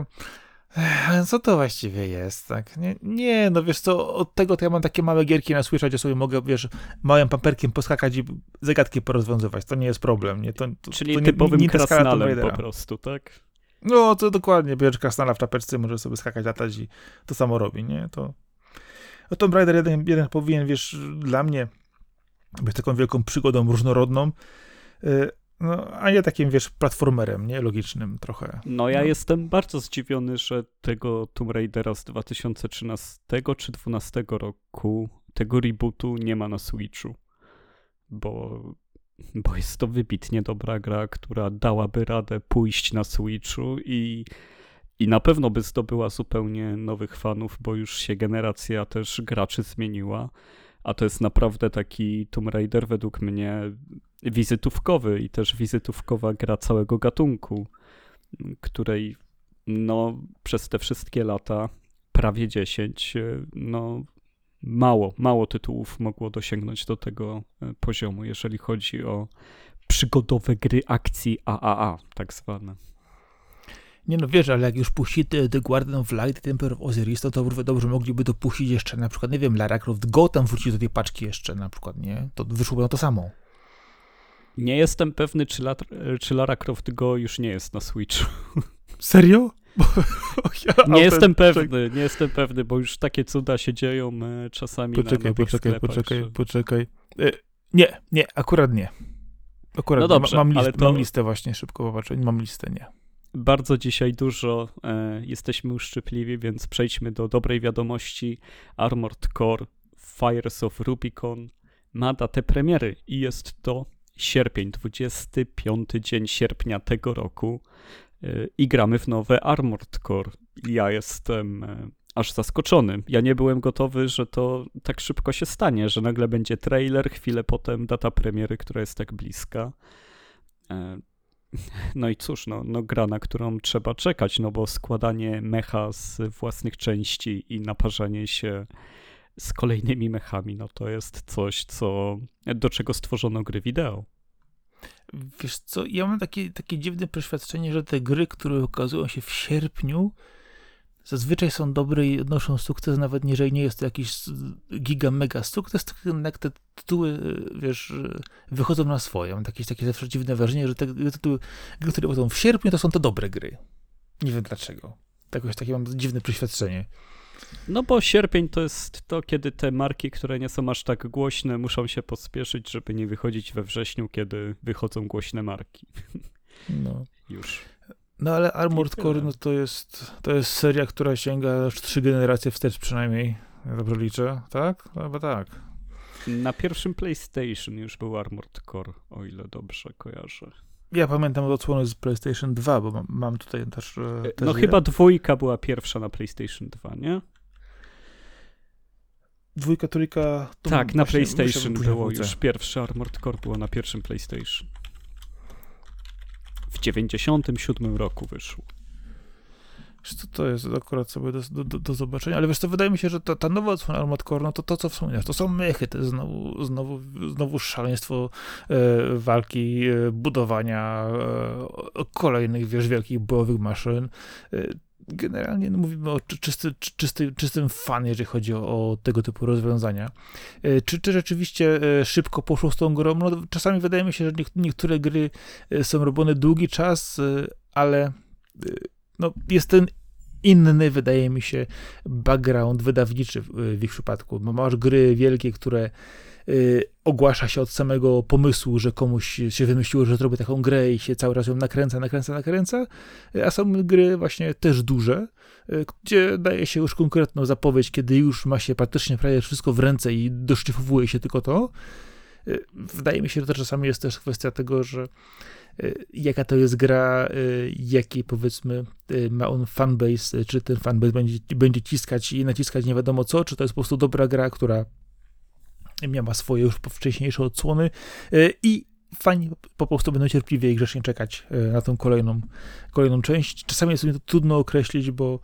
A: co to właściwie jest, tak? Nie, nie, no wiesz co, od tego to ja mam takie małe gierki na Switcha, gdzie sobie mogę, wiesz, małym pamperkiem poskakać i zagadki porozwiązywać, to nie jest problem, nie? To, to,
B: Czyli
A: to nie,
B: typowym nie, krasnalem po prostu, tak?
A: No, to dokładnie, bierz krasnala w czapeczce, może sobie skakać, latać i to samo robi, nie? To, no Tomb Raider jeden, jeden powinien, wiesz, dla mnie być taką wielką przygodą różnorodną, y, no, a nie takim, wiesz, platformerem, nie? Logicznym trochę.
B: No ja no. jestem bardzo zdziwiony, że tego Tomb Raidera z 2013 czy 2012 roku, tego rebootu nie ma na Switchu, bo, bo jest to wybitnie dobra gra, która dałaby radę pójść na Switchu i i na pewno by zdobyła zupełnie nowych fanów, bo już się generacja też graczy zmieniła. A to jest naprawdę taki Tomb Raider według mnie wizytówkowy i też wizytówkowa gra całego gatunku, której no przez te wszystkie lata, prawie 10, no mało, mało tytułów mogło dosięgnąć do tego e, poziomu, jeżeli chodzi o przygodowe gry akcji AAA, tak zwane.
A: Nie no, wiesz, ale jak już puści The, The Guardian of Light, Temper of Osiris, to, to dobrze mogliby dopuścić jeszcze na przykład, nie wiem, Lara Croft Go tam wrócić do tej paczki jeszcze na przykład, nie? To wyszłoby na to samo.
B: Nie jestem pewny, czy, Lat, czy Lara Croft Go już nie jest na Switchu.
A: Serio?
B: ja nie jestem pewny, nie jestem pewny, bo już takie cuda się dzieją e, czasami
A: poczekaj,
B: na
A: Poczekaj,
B: sklepach,
A: poczekaj, że... poczekaj. E, nie, nie, akurat nie. Akurat no dobrze, mam, list, to... mam listę właśnie, szybko popatrzę, mam listę, nie
B: bardzo dzisiaj dużo e, jesteśmy uszczypliwi, więc przejdźmy do dobrej wiadomości. Armored Core Fires of Rubicon ma datę premiery i jest to sierpień, 25 dzień sierpnia tego roku e, i gramy w nowe Armored Core. Ja jestem e, aż zaskoczony. Ja nie byłem gotowy, że to tak szybko się stanie, że nagle będzie trailer, chwilę potem data premiery, która jest tak bliska. No i cóż, no, no gra, na którą trzeba czekać, no bo składanie mecha z własnych części i naparzanie się z kolejnymi mechami, no to jest coś, co, do czego stworzono gry wideo.
A: Wiesz co, ja mam takie, takie dziwne przeświadczenie, że te gry, które ukazują się w sierpniu, zazwyczaj są dobre i odnoszą sukces, nawet jeżeli nie jest to jakiś giga, mega sukces, to jednak te tytuły, wiesz, wychodzą na swoje. Mam jakieś takie zawsze dziwne wrażenie, że te tytuły, które wychodzą w sierpniu, to są to dobre gry. Nie wiem dlaczego. Jakoś takie mam dziwne przeświadczenie.
B: No bo sierpień to jest to, kiedy te marki, które nie są aż tak głośne, muszą się pospieszyć, żeby nie wychodzić we wrześniu, kiedy wychodzą głośne marki.
A: No.
B: Już.
A: No ale Armored Core no, to, jest, to jest seria, która sięga aż trzy generacje wstecz przynajmniej. Ja dobrze liczę, tak? No, chyba tak.
B: Na pierwszym PlayStation już był Armored Core, o ile dobrze kojarzę.
A: Ja pamiętam odsłony z PlayStation 2, bo mam, mam tutaj też.
B: E, też no chyba dwójka była pierwsza na PlayStation 2, nie?
A: Dwójka, trójka.
B: tak, na PlayStation było już pierwszy Armored Core było na pierwszym PlayStation. W 97 roku wyszło.
A: Co to jest akurat sobie do, do, do zobaczenia, ale wiesz co, wydaje mi się, że ta, ta nowa odsłona Armored Core, no to to, co wspomniałeś, to są mechy, to jest znowu, znowu, znowu szaleństwo e, walki, e, budowania e, kolejnych, wiesz, wielkich bojowych maszyn. E, generalnie no, mówimy o czysty, czysty, czystym fan, jeżeli chodzi o, o, tego typu rozwiązania. E, czy, czy rzeczywiście e, szybko poszło z tą grą? No, czasami wydaje mi się, że niektóre gry są robione długi czas, ale no, jest ten inny, wydaje mi się, background wydawniczy w, ich przypadku. Masz gry wielkie, które ogłasza się od samego pomysłu, że komuś się wymyśliło, że zrobi taką grę i się cały raz ją nakręca, nakręca, nakręca, a są gry właśnie też duże, y, gdzie daje się już konkretną zapowiedź, kiedy już ma się praktycznie prawie wszystko w ręce i doszczyfowuje się tylko to. Y, wydaje mi się, że to czasami jest też kwestia tego, że Y, jaka to jest gra, y, jaki powiedzmy y, ma on fanbase, czy ten fanbase będzie, będzie ciskać i naciskać nie wiadomo co, czy to jest po prostu dobra gra, która miała swoje już wcześniejsze odsłony i fani po prostu będą cierpliwie i grzecznie czekać na tą kolejną, kolejną część. Czasami jest mi to trudno określić, bo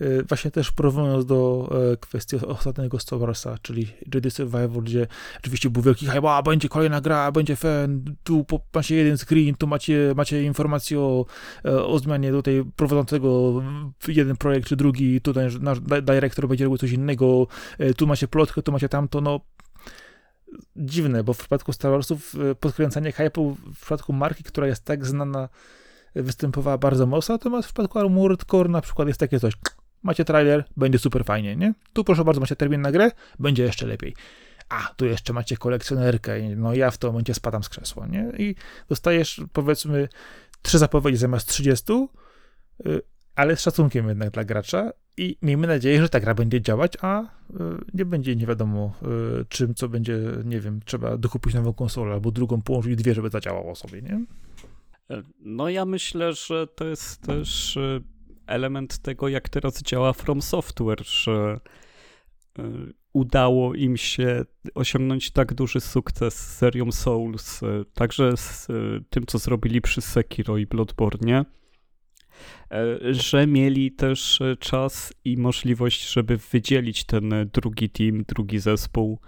A: Y, właśnie też porównując do e, kwestii ostatniego Star czyli Jedi Survivor, gdzie oczywiście był wielki hype, a będzie kolejna gra, będzie fan, tu macie jeden screen, tu macie, macie informację o, e, o zmianie tutaj prowadzącego jeden projekt czy drugi, tutaj nasz dyrektor będzie robił coś innego, e, tu macie plotkę, tu macie tamto, no dziwne, bo w przypadku Star Warsów podkręcanie hype'u w przypadku marki, która jest tak znana, występowała bardzo mocno, natomiast w przypadku Armored Core na przykład jest takie coś, macie trailer, będzie super fajnie, nie? Tu proszę bardzo, macie termin na grę, będzie jeszcze lepiej. A, tu jeszcze macie kolekcjonerkę, no ja w tym momencie spadam z krzesła, nie? I dostajesz, powiedzmy, trzy zapowiedzi zamiast 30, y, ale z szacunkiem jednak dla gracza i miejmy nadzieję, że ta gra będzie działać, a y, nie będzie nie wiadomo y, czym, co będzie, nie wiem, trzeba dokupić nową konsolę albo drugą połączyć dwie, żeby zadziałało sobie, nie?
B: No ja myślę, że to jest też element tego, jak teraz działa From Software, że e, udało im się osiągnąć tak duży sukces z serią Souls, e, także z e, tym, co zrobili przy Sekiro i Bloodborne, że mieli też czas i możliwość, żeby wydzielić ten drugi team, drugi zespół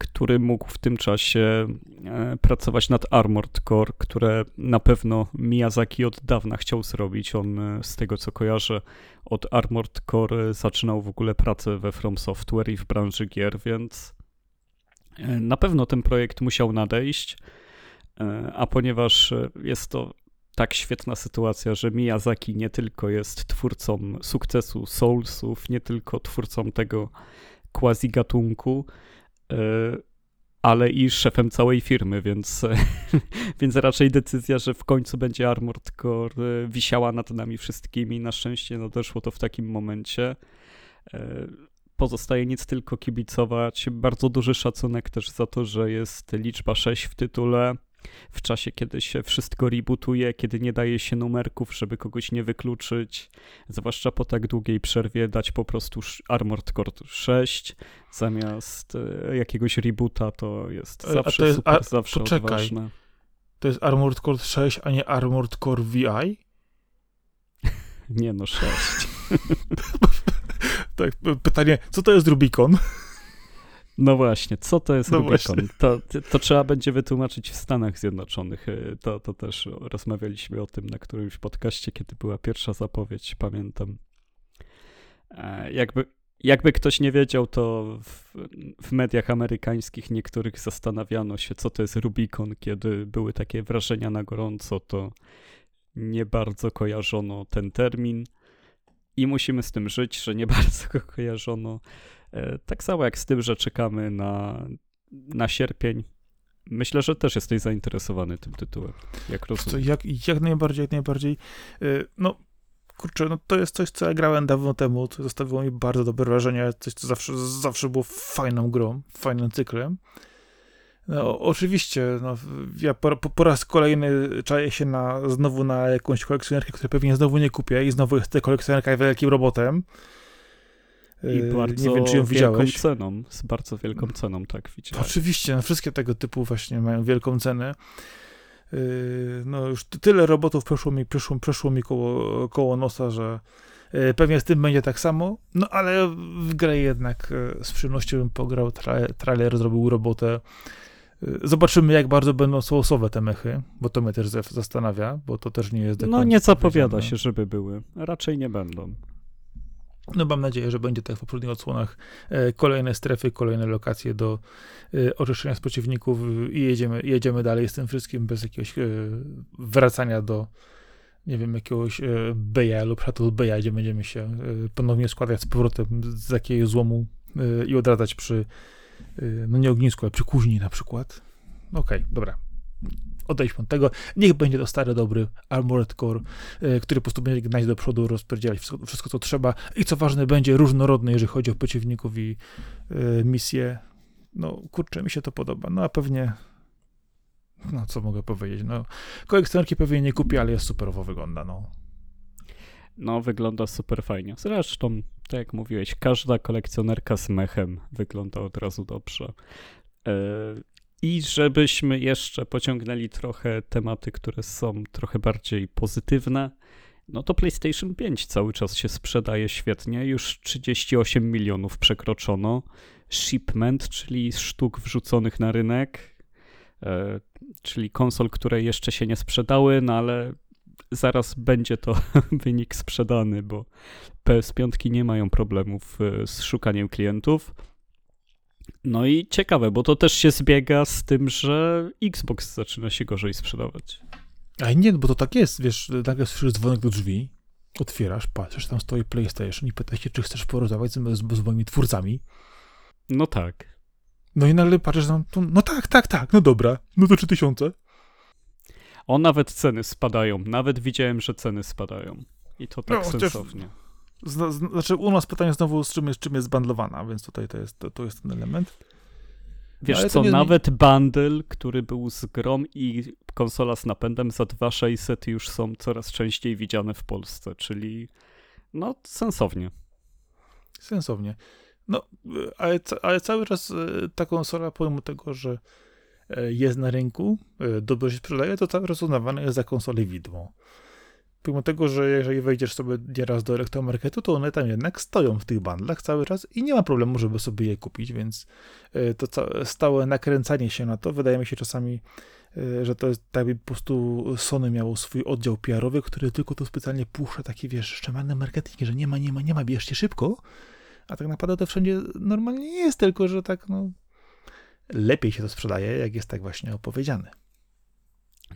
B: który mógł w tym czasie e, pracować nad Armored Core, które na pewno Miyazaki od dawna chciał zrobić. On, e, z tego co kojarzę, od Armored Core zaczynał w ogóle pracę we From Software i w branży gier, więc e, na pewno ten projekt musiał nadejść. A ponieważ jest to tak świetna sytuacja, że Miyazaki nie tylko jest twórcą sukcesu Soulsów, nie tylko twórcą tego quasi gatunku, E, ale i szefem całej firmy, więc, więc raczej decyzja, że w końcu będzie Armored Core e, wisiała nad nami wszystkimi. Na szczęście nadeszło to w takim momencie. E, pozostaje nic tylko kibicować. Bardzo duży szacunek też za to, że jest liczba 6 w tytule w czasie, kiedy się wszystko rebootuje, kiedy nie daje się numerków, żeby kogoś nie wykluczyć, zwłaszcza po tak długiej przerwie dać po prostu Armored Core 6 zamiast e, jakiegoś rebota, to jest zawsze to jest, super, zawsze poczekaj. odważne.
A: To jest Armored Core 6, a nie Armored Core VI?
B: nie no, 6.
A: tak, pytanie, co to jest Rubicon?
B: No właśnie, co to jest no Rubicon? To, to trzeba będzie wytłumaczyć w Stanach Zjednoczonych. Y, to, to też rozmawialiśmy o tym na którymś podcaście, kiedy była pierwsza zapowiedź, pamiętam. E, jakby, jakby ktoś nie wiedział, to w, w mediach amerykańskich niektórych zastanawiano się, co to jest Rubicon, kiedy były takie wrażenia na gorąco, to nie bardzo kojarzono ten termin i musimy z tym żyć, że nie bardzo go kojarzono. E, tak samo jak z tym, że czekamy na, na sierpień. Myślę, że też jesteś zainteresowany tym tytułem, jak rozumiem.
A: Co, jak, jak najbardziej, jak najbardziej. E, no, kurczę, no to jest coś, co ja grałem dawno temu, co zostawiło mi bardzo dobre wrażenie, coś, co zawsze, zawsze było fajną grą, fajnym cyklem. No, oczywiście, no, ja po, po, po, raz kolejny czaję się na, znowu na jakąś kolekcjonerkę, której pewnie znowu nie kupię i znowu jest ta kolekcjonerka wielkim robotem.
B: I bardzo nie wiem, czy ją widziałeś. ceną, z bardzo wielką ceną, tak, widziałem.
A: Oczywiście, no, wszystkie tego typu właśnie mają wielką cenę. Yy, no już tyle robotów przeszło mi, przeszło, przeszło mi koło, koło nosa, że E, pewnie z tym będzie tak samo, no ale w grę jednak z przyjemnością bym pograł, tra trailer zrobił robotę. Zobaczymy, jak bardzo będą sołosowe te mechy, bo to mnie też zastanawia, bo to też nie jest...
B: No nie zapowiada się, żeby były. Raczej nie będą.
A: No mam nadzieję, że będzie tak w poprzednich odsłonach kolejne strefy, kolejne lokacje do oczyszczenia z przeciwników i jedziemy, jedziemy dalej z tym wszystkim bez jakiegoś wracania do nie wiem, jakiegoś e, beja lub shuttle beja, gdzie będziemy się e, ponownie składać z powrotem z jakiegoś złomu e, i odradzać przy, no nie ognisku, ale przy kuźni na przykład. Okej, okay, dobra. Odejdźmy od tego. Niech będzie to stary, dobry Armored Core, który po prostu będzie gnać do przodu, rozpierdzielać wszystko, wszystko, co trzeba i co ważne, będzie różnorodny, jeżeli chodzi o przeciwników i misje. No, kurczę, mi się to podoba. No, a pewnie no co mogę powiedzieć, no kolekcjonerki pewnie nie kupi, ale jest superowo wygląda, no.
B: No, wygląda super fajnie. Zresztą, tak jak mówiłeś, każda kolekcjonerka z mechem wygląda od razu dobrze. Yy, I żebyśmy jeszcze pociągnęli trochę tematy, które są trochę bardziej pozytywne, no to PlayStation 5 cały czas się sprzedaje świetnie. Już 38 milionów przekroczono. Shipment, czyli sztuk wrzuconych na rynek, E, czyli konsol, które jeszcze się nie sprzedały, no ale zaraz będzie to wynik sprzedany, bo PS5 nie mają problemów e, z szukaniem klientów. No i ciekawe, bo to też się zbiega z tym, że Xbox zaczyna się gorzej sprzedawać.
A: A nie, bo to tak jest, wiesz, nagle słyszysz dzwonek do drzwi, otwierasz, patrzysz, tam stoi PlayStation i pytasz się, czy chcesz porozmawiać z, z, z moimi twórcami.
B: No tak.
A: No i nagle patrzysz tam, no tak, tak, tak, no dobra, no to 3000.
B: O, nawet ceny spadają. Nawet widziałem, że ceny spadają. I to tak no, sensownie.
A: Znaczy, u nas pytanie znowu, z czym jest, czym jest bandlowana, więc tutaj to jest, to, to jest ten element.
B: Wiesz co, nie... nawet bundle, który był z grom i konsola z napędem za 2600 już są coraz częściej widziane w Polsce, czyli no sensownie.
A: Sensownie. No, ale, ale cały czas e, ta konsola, pomimo tego, że e, jest na rynku, e, dobrze się sprzedaje, to cały czas uznawana jest za konsolę widmo. Pomimo tego, że jeżeli wejdziesz sobie nieraz do elektromarketu, to one tam jednak stoją w tych bandlach cały czas i nie ma problemu, żeby sobie je kupić, więc to stałe nakręcanie się na to wydaje mi się czasami, że to jest tak, po prostu Sony miało swój oddział PR-owy, który tylko tu specjalnie puszcza taki, wiesz, szczemalny marketing, że nie ma, nie ma, nie ma, bierzcie szybko, a tak naprawdę to wszędzie normalnie nie jest, tylko że tak, no, lepiej się to sprzedaje, jak jest tak właśnie opowiedziane.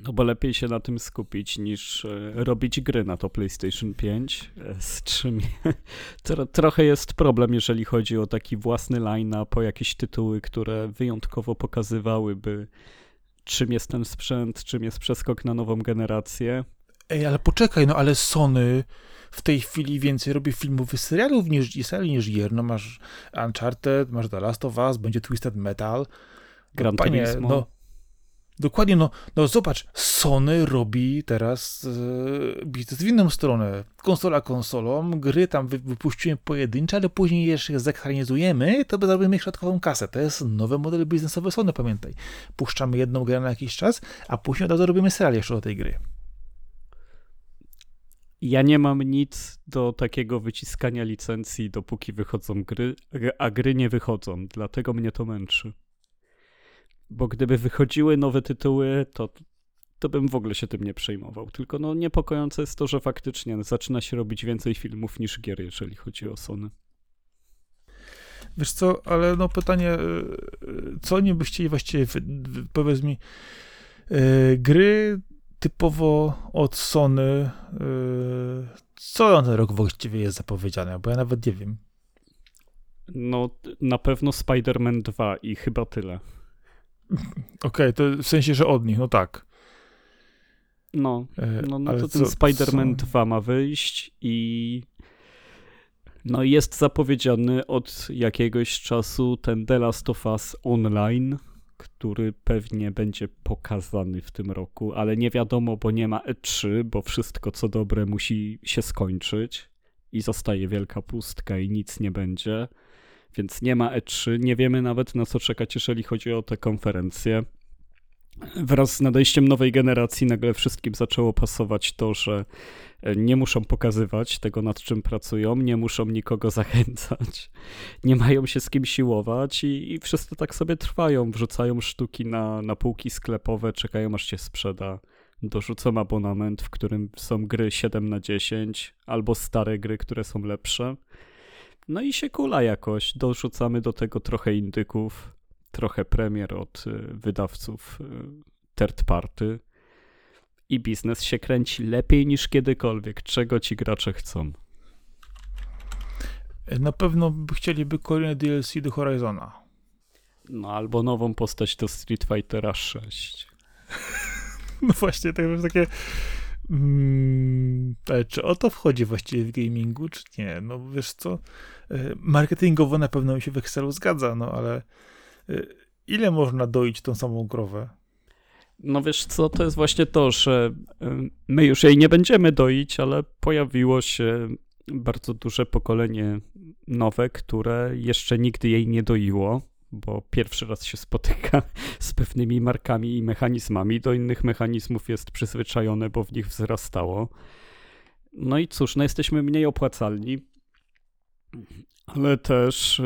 B: No bo lepiej się na tym skupić niż e, robić gry na to PlayStation 5, e, z czym trochę jest problem, jeżeli chodzi o taki własny line po jakieś tytuły, które wyjątkowo pokazywałyby czym jest ten sprzęt, czym jest przeskok na nową generację.
A: Ej, ale poczekaj, no ale Sony w tej chwili więcej robi filmów i serialów niż, i serii niż gier. No masz Uncharted, masz The Last of Us, będzie Twisted Metal. No,
B: Gran Panie, Turismo. No,
A: dokładnie, no, no zobacz, Sony robi teraz e, biznes w inną stronę. Konsola konsolą, gry tam wy, wypuściłem pojedyncze, ale później jeszcze je zekranizujemy, to zrobimy środkową kasę. To jest nowy model biznesowy Sony, pamiętaj. Puszczamy jedną grę na jakiś czas, a później od razu robimy serial jeszcze do tej gry.
B: Ja nie mam nic do takiego wyciskania licencji, dopóki wychodzą gry, a gry nie wychodzą, dlatego mnie to męczy. Bo gdyby wychodziły nowe tytuły, to, to bym w ogóle się tym nie przejmował. Tylko no niepokojące jest to, że faktycznie zaczyna się robić więcej filmów niż gier, jeżeli chodzi o Sony.
A: Wiesz co, ale no pytanie, e, co nie byście chcieli właściwie, powiedz mi, e, gry typowo od Sony, co na ten rok właściwie jest zapowiedziane, bo ja nawet nie wiem.
B: No, na pewno Spider-Man 2 i chyba tyle.
A: Okej, okay, to w sensie, że od nich, no tak.
B: No, e, no, no to co, ten Spider-Man co? 2 ma wyjść i no jest zapowiedziany od jakiegoś czasu ten The Last of Us Online, który pewnie będzie pokazany w tym roku, ale nie wiadomo, bo nie ma E3, bo wszystko co dobre musi się skończyć i zostaje wielka pustka i nic nie będzie. Więc nie ma E3, nie wiemy nawet na co czekać, jeżeli chodzi o te konferencje. wraz z nadejściem nowej generacji nagle wszystkim zaczęło pasować to, że nie muszą pokazywać tego, nad czym pracują, nie muszą nikogo zachęcać, nie mają się z kim siłować i, i wszyscy tak sobie trwają, wrzucają sztuki na, na półki sklepowe, czekają aż się sprzeda. Dorzucą abonament, w którym są gry 7 na 10 albo stare gry, które są lepsze. No i się kula jakoś. Dorzucamy do tego trochę indyków, trochę premier od y, wydawców y, third party i biznes się kręci lepiej niż kiedykolwiek. Czego ci gracze chcą?
A: Na pewno chcieliby kolejne DLC do Horizona.
B: No albo nową postać do Street Fightera 6.
A: No właśnie, to jest takie. Mm, ale czy o to wchodzi właściwie w gamingu, czy nie? No wiesz co? E, marketingowo na pewno mi się w Excelu zgadza, no ale e, ile można doić tą samą krowę?
B: No wiesz co, to jest właśnie to, że my już jej nie będziemy doić, ale pojawiło się bardzo duże pokolenie nowe, które jeszcze nigdy jej nie doiło, bo pierwszy raz się spotyka z pewnymi markami i mechanizmami. Do innych mechanizmów jest przyzwyczajone, bo w nich wzrastało. No i cóż, no jesteśmy mniej opłacalni, ale też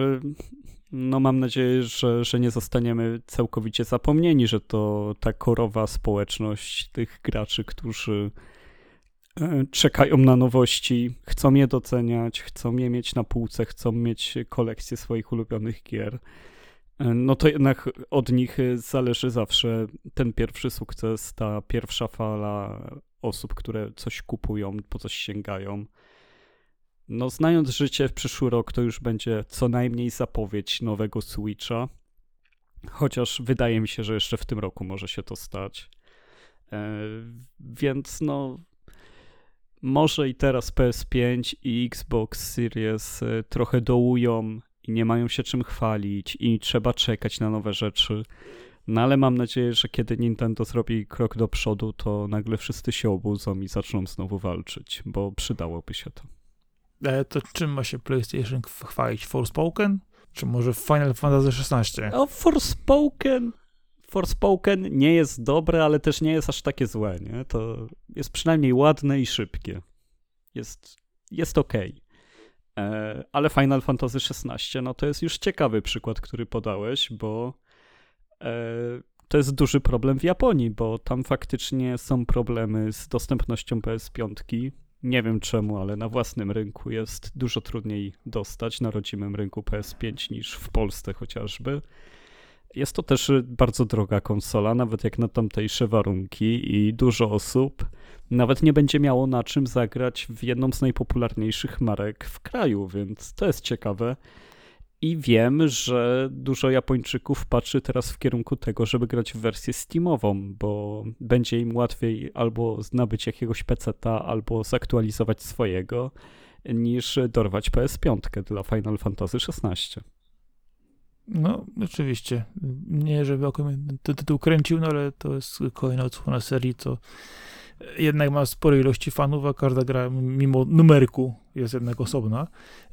B: no mam nadzieję, że, że nie zostaniemy całkowicie zapomnieni, że to ta korowa społeczność tych graczy, którzy e, czekają na nowości, chcą je doceniać, chcą je mieć na półce, chcą mieć kolekcję swoich ulubionych gier. E, no to jednak od nich zależy zawsze ten pierwszy sukces, ta pierwsza fala osób, które coś kupują, po coś sięgają. No, znając życie w przyszły rok, to już będzie co najmniej zapowiedź nowego Switcha. Chociaż wydaje mi się, że jeszcze w tym roku może się to stać. E, więc no, może i teraz PS5 i Xbox Series e, trochę dołują i nie mają się czym chwalić i trzeba czekać na nowe rzeczy. No ale mam nadzieję, że kiedy Nintendo zrobi krok do przodu, to nagle wszyscy się obudzą i zaczną znowu walczyć, bo przydałoby się to.
A: E, to czym ma się PlayStation chwalić? Forspoken? Czy może Final Fantasy XVI?
B: O, Forspoken. Forspoken nie jest dobre, ale też nie jest aż takie złe, nie? To jest przynajmniej ładne i szybkie. Jest, jest ok. E, ale Final Fantasy XVI, no to jest już ciekawy przykład, który podałeś, bo e, to jest duży problem w Japonii, bo tam faktycznie są problemy z dostępnością PS5 nie wiem czemu, ale na własnym rynku jest dużo trudniej dostać na rodzimym rynku PS5 niż w Polsce chociażby. Jest to też bardzo droga konsola, nawet jak na tamtejsze warunki, i dużo osób nawet nie będzie miało na czym zagrać w jedną z najpopularniejszych marek w kraju, więc to jest ciekawe. I wiem, że dużo Japończyków patrzy teraz w kierunku tego, żeby grać w wersję Steamową, bo będzie im łatwiej albo nabyć jakiegoś peceta, albo zaktualizować swojego, niż dorwać PS5 dla Final Fantasy XVI.
A: No, oczywiście. Nie, żeby ten tytuł kręcił, no ale to jest kolejna odsłona serii, co jednak ma spore ilości fanów, a każda gra mimo numerku jest jednak osobna.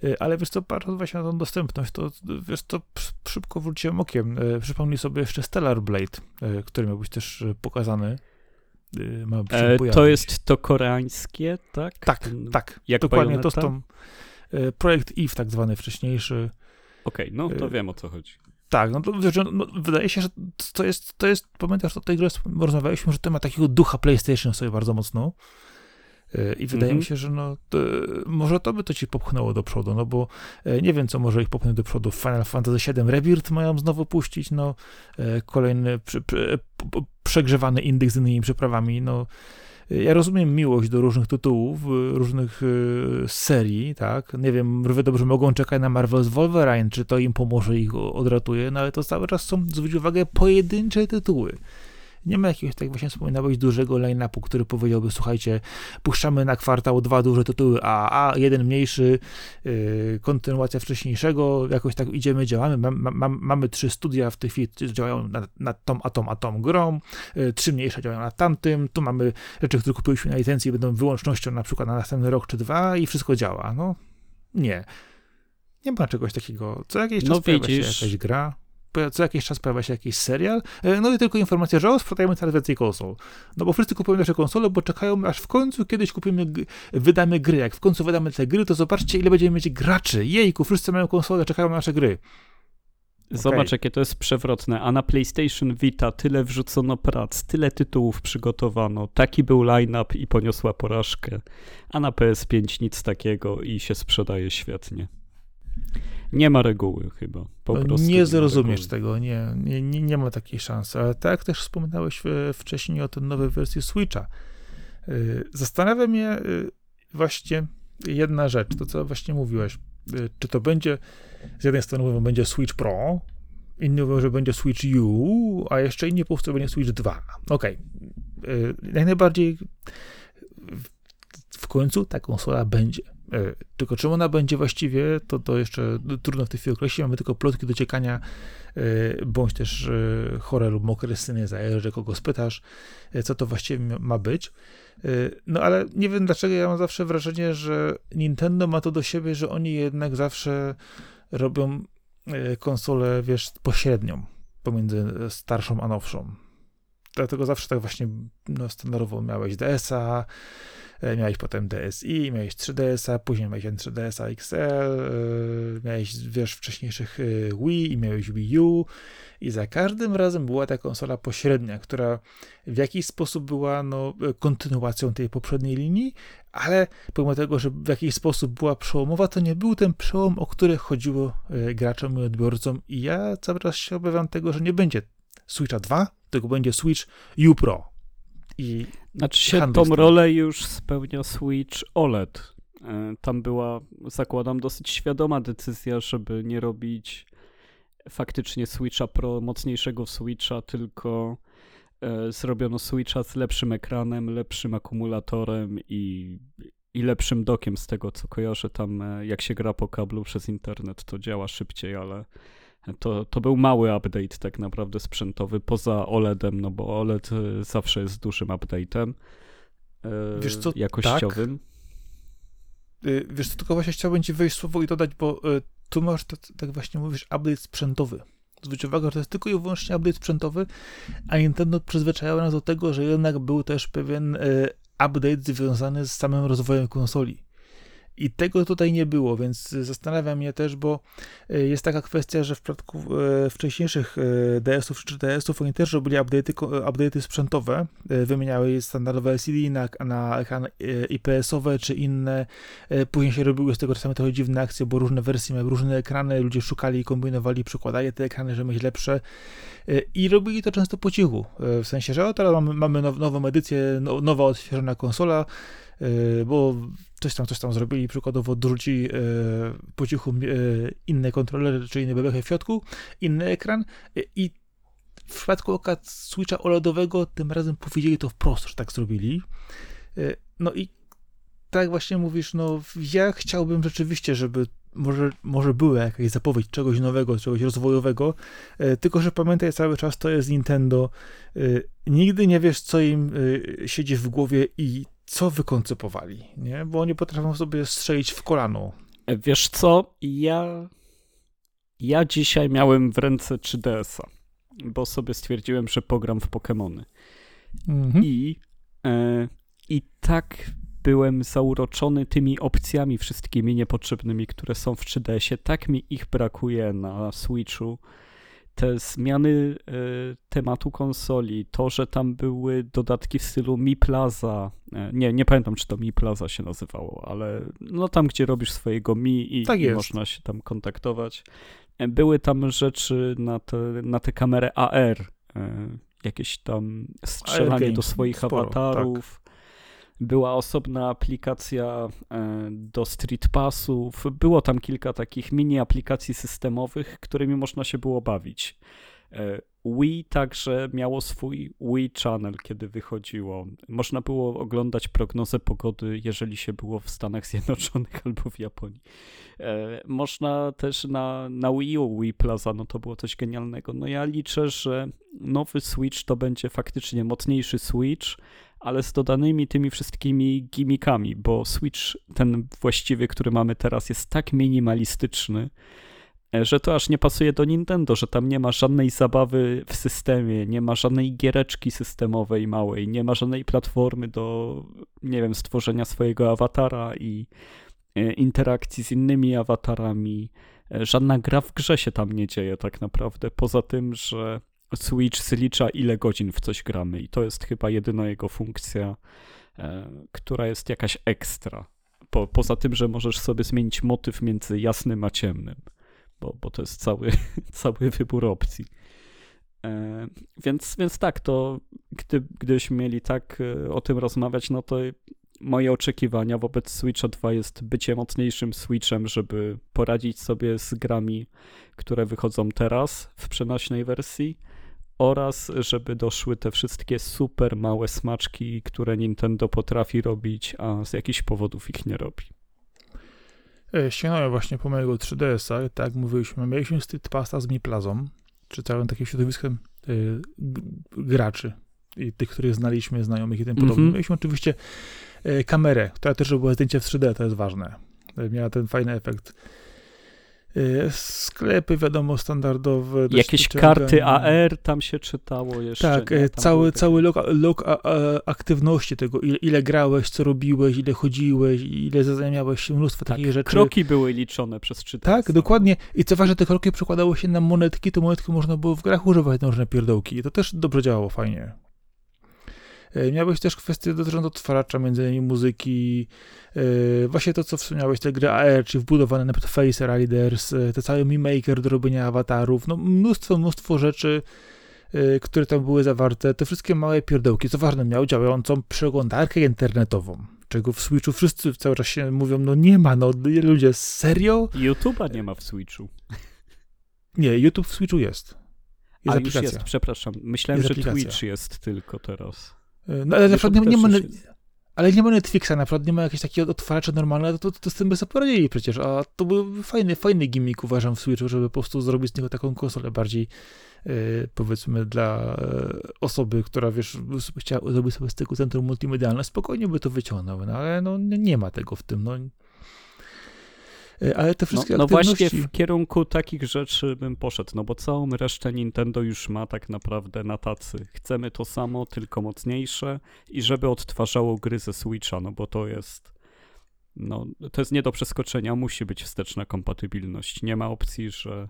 A: E, ale wiesz co, patrząc właśnie na tą dostępność, to wiesz to szybko wróciłem okiem. E, przypomnij sobie jeszcze Stellar Blade, e, który miał być też pokazany.
B: Ma e, to jest to koreańskie, tak?
A: Tak, tak. Jak Dokładnie to jest to projekt EVE tak zwany wcześniejszy.
B: Okej, okay, no to wiem o co chodzi.
A: Tak, no to no, wydaje się, że to jest, to jest, pamiętasz o tej grze rozmawialiśmy, że to ma takiego ducha PlayStation sobie bardzo mocno. E, I wydaje mm -hmm. mi się, że no, to, może to by to ci popchnęło do przodu, no bo e, nie wiem, co może ich popchnąć do przodu. Final Fantasy VII Rebirth mają znowu puścić, no, e, kolejny przy, przy, przegrzewany indeks z innymi przeprawami, no, ja rozumiem miłość do różnych tytułów, różnych y, serii, tak? Nie wiem, równie dobrze mogą czekać na Marvel's Wolverine, czy to im pomoże, ich odratuje, no ale to cały czas są, zwróć uwagę, pojedyncze tytuły. Nie ma jakiegoś, tak właśnie wspominałeś, dużego line-upu, który powiedziałby, słuchajcie, puszczamy na kwartał dwa duże tytuły a jeden mniejszy, yy, kontynuacja wcześniejszego, jakoś tak idziemy, działamy. Mam, mam, mamy trzy studia w tej chwili, działają nad, nad tą, a tą, a tą grą, yy, trzy mniejsze działają nad tamtym, tu mamy rzeczy, które kupiliśmy na licencji, będą wyłącznością na przykład na następny rok czy dwa i wszystko działa. No, nie. Nie ma czegoś takiego. Co jakiś czas no, pojawia się jakaś gra co jakiś czas pojawia się jakiś serial, e, no i tylko informacja, że o, sprzedajemy coraz więcej konsol. No bo wszyscy kupują nasze konsole, bo czekają, aż w końcu kiedyś kupimy, wydamy gry. Jak w końcu wydamy te gry, to zobaczcie, ile będziemy mieć graczy. Jejku, wszyscy mają konsole, czekają na nasze gry.
B: Zobacz, okay. jakie to jest przewrotne. A na PlayStation Vita tyle wrzucono prac, tyle tytułów przygotowano. Taki był line-up i poniosła porażkę. A na PS5 nic takiego i się sprzedaje świetnie. Nie ma reguły chyba. Po
A: no,
B: prostu
A: nie zrozumiesz tego, nie, nie, nie, nie ma takiej szansy. Ale tak jak też wspominałeś wcześniej o tej nowej wersji Switcha. Y, zastanawia mnie y, właśnie jedna rzecz, to co właśnie mówiłeś. Czy to będzie, z jednej strony mówią, będzie Switch Pro, inni mówią, że będzie Switch U, a jeszcze inni że będzie Switch 2. Okej. Okay. Jak najbardziej w końcu ta konsola będzie. E, tylko czym ona będzie właściwie, to, to jeszcze trudno w tej chwili określić. Mamy tylko plotki dociekania, e, bądź też e, chore lub mokre syny, zależy kogo spytasz, co to właściwie ma być. No ale nie wiem dlaczego ja mam zawsze wrażenie, że Nintendo ma to do siebie, że oni jednak zawsze robią konsolę, wiesz, pośrednią pomiędzy starszą a nowszą. Dlatego zawsze tak właśnie no, standardowo miałeś DS-a, E, miałeś potem DSi, miałeś 3DS-a, później miałeś N3DS-a XL, e, miałeś, wiesz, wcześniejszych e, Wii i miałeś Wii U. I za każdym razem była ta konsola pośrednia, która w jakiś sposób była no, kontynuacją tej poprzedniej linii, ale pomimo tego, że w jakiś sposób była przełomowa, to nie był ten przełom, o który chodziło graczom i odbiorcom. I ja cały czas się obawiam tego, że nie będzie Switcha 2, tylko będzie Switch U Pro.
B: I znaczy się tą rolę już spełnia Switch OLED. E, tam była, zakładam, dosyć świadoma decyzja, żeby nie robić faktycznie Switcha Pro, mocniejszego Switcha, tylko e, zrobiono Switcha z lepszym ekranem, lepszym akumulatorem i, i lepszym dokiem z tego, co kojarzę tam, e, jak się gra po kablu przez internet, to działa szybciej, ale to, to był mały update tak naprawdę sprzętowy, poza OLEDem, no bo OLED y, zawsze jest dużym update'em
A: y, Wiesz co,
B: jakościowym.
A: Tak. Wiesz co, tylko właśnie chciałbym ci wejść słowo i dodać, bo tu masz, tak, tak właśnie mówisz, update sprzętowy. Zwróć uwagę, że to jest tylko i wyłącznie update sprzętowy, a Nintendo przyzwyczaiło nas do tego, że jednak był też pewien update związany z samym rozwojem konsoli. I tego tutaj nie było, więc zastanawiam mnie też, bo e, jest taka kwestia, że w przypadku e, wcześniejszych e, DS-ów czy DS-ów oni też robili update'y, update'y sprzętowe, wymieniały standardowe LCD na, na ekran IPS-owe czy inne. Później się robiły z tego czasami trochę dziwne akcje, bo różne wersje miały różne ekrany, ludzie szukali i kombinowali, przykładali te ekrany, żeby mieć lepsze i robili to często po cichu, w sensie, że o, teraz mamy, mamy nową edycję, no, nowa odświeżona konsola, bo coś tam, coś tam zrobili, przykładowo dorzucili e, po cichu e, inne kontrolery, czy inne bebechy w środku, inny ekran e, i w przypadku oka Switcha OLEDowego tym razem powiedzieli to wprost, że tak zrobili. No i tak właśnie mówisz, no ja chciałbym rzeczywiście, żeby może, może była jakaś zapowiedź czegoś nowego, czegoś rozwojowego, tylko że pamiętaj cały czas, to jest Nintendo. Nigdy nie wiesz, co im siedzi w głowie i co wykoncypowali, nie? Bo oni potrafią sobie strzelić w kolano.
B: Wiesz co, ja ja dzisiaj miałem w ręce 3DS-a, bo sobie stwierdziłem, że pogram w Pokémony. Mhm. I, e, I tak byłem zauroczony tymi opcjami wszystkimi niepotrzebnymi, które są w 3DS-ie. Tak mi ich brakuje na Switchu te zmiany e, tematu konsoli, to, że tam były dodatki w stylu Mi Plaza, e, nie, nie pamiętam, czy to Mi Plaza się nazywało, ale no tam, gdzie robisz swojego Mi i, tak i można się tam kontaktować. E, były tam rzeczy na te, na te kamerę AR, jakieś tam strzelanie do swoich Sporo, awatarów. Tak. Była osobna aplikacja e, do Street Passów. Było tam kilka takich mini aplikacji systemowych, którymi można się było bawić. E, Wii także miało swój Wii Channel, kiedy wychodziło. Można było oglądać prognozę pogody, jeżeli się było w Stanach Zjednoczonych albo w Japonii. E, można też na, na Wii U, Wii Plaza, no to było coś genialnego. No ja liczę, że nowy Switch to będzie faktycznie mocniejszy Switch, ale z dodanymi tymi wszystkimi gimmickami, bo Switch, ten właściwy, który mamy teraz, jest tak minimalistyczny, e, że to aż nie pasuje do Nintendo, że tam nie ma żadnej zabawy w systemie, nie ma żadnej giereczki systemowej małej, nie ma żadnej platformy do, nie wiem, stworzenia swojego awatara i e, interakcji z innymi awatarami. E, żadna gra w grze się tam nie dzieje tak naprawdę, poza tym, że Switch zlicza ile godzin w coś gramy i to jest chyba jedyna jego funkcja, która jest jakaś ekstra. Po, poza tym, że możesz sobie zmienić motyw między jasnym a ciemnym, bo, bo to jest cały, cały wybór opcji. E, więc, więc tak, to gdy, gdybyśmy mieli tak e, o tym rozmawiać, no to moje oczekiwania wobec Switcha 2 jest bycie mocniejszym Switchem, żeby poradzić sobie z grami, które wychodzą teraz w przenośnej wersji oraz żeby doszły te wszystkie super małe smaczki, które Nintendo potrafi robić, a z jakichś powodów ich nie robi.
A: E, sięgnąłem właśnie po mojego 3DS-a, tak jak mówiliśmy, mieliśmy Street Pasta z Mi Plazą, czy całym takim środowiskiem y, graczy i tych, których znaliśmy, znajomych i tym podobne. Mm -hmm. Mieliśmy oczywiście y, kamerę, która też robiła zdjęcie w 3D, to jest ważne. Miała ten fajny efekt sklepy, wiadomo, standardowe.
B: Jakieś karty AR tam się czytało jeszcze.
A: Tak, nie? cały, cały log, aktywności tego, ile, ile, grałeś, co robiłeś, ile chodziłeś, ile zamiałeś mnóstwo
B: tak,
A: takich rzeczy.
B: kroki były liczone przez czytelnictwo.
A: Tak, dokładnie. I co ważne, te kroki przekładały się na monetki, to monetki można było w grach używać na różne pierdołki. I to też dobrze działało fajnie. E, miałeś też kwestie dotyczące odtwarzacza, między innymi muzyki, e, właśnie to, co wspomniałeś, te gry AR, czyli wbudowane na Face Riders, e, te całe Mi Maker do robienia awatarów, no mnóstwo, mnóstwo rzeczy, które tam były zawarte, te wszystkie małe pierdołki, co ważne, miał działającą przeglądarkę internetową, czego w Switchu wszyscy cały czas się mówią, no nie ma, no ludzie, serio?
B: YouTube'a nie ma w Switchu.
A: Nie, YouTube w Switchu jest. Jest
B: A aplikacja. jest, przepraszam. Myślałem, jest że aplikacja. Twitch jest tylko teraz.
A: No ale na przykład nie, nie ma, ale nie ma Netflixa, na przykład nie ma jakichś takich otwaracza normalne, to, to, to z tym by sobie poradzili przecież, a to był fajny, fajny gimmick uważam w Switchu, żeby po prostu zrobić z niego taką konsolę bardziej yy, powiedzmy dla yy, osoby, która wiesz, chciała zrobić sobie z tego centrum multimedialne, spokojnie by to wyciągnął, no ale no nie ma tego w tym, no. E, ale te wszystkie
B: no, no
A: aktywności...
B: właśnie w kierunku takich rzeczy bym poszedł, no bo całą resztę Nintendo już ma tak naprawdę na tacy. Chcemy to samo, tylko mocniejsze i żeby odtwarzało gry ze Switcha, no bo to jest no, to jest nie do przeskoczenia, musi być wsteczna kompatybilność. Nie ma opcji, że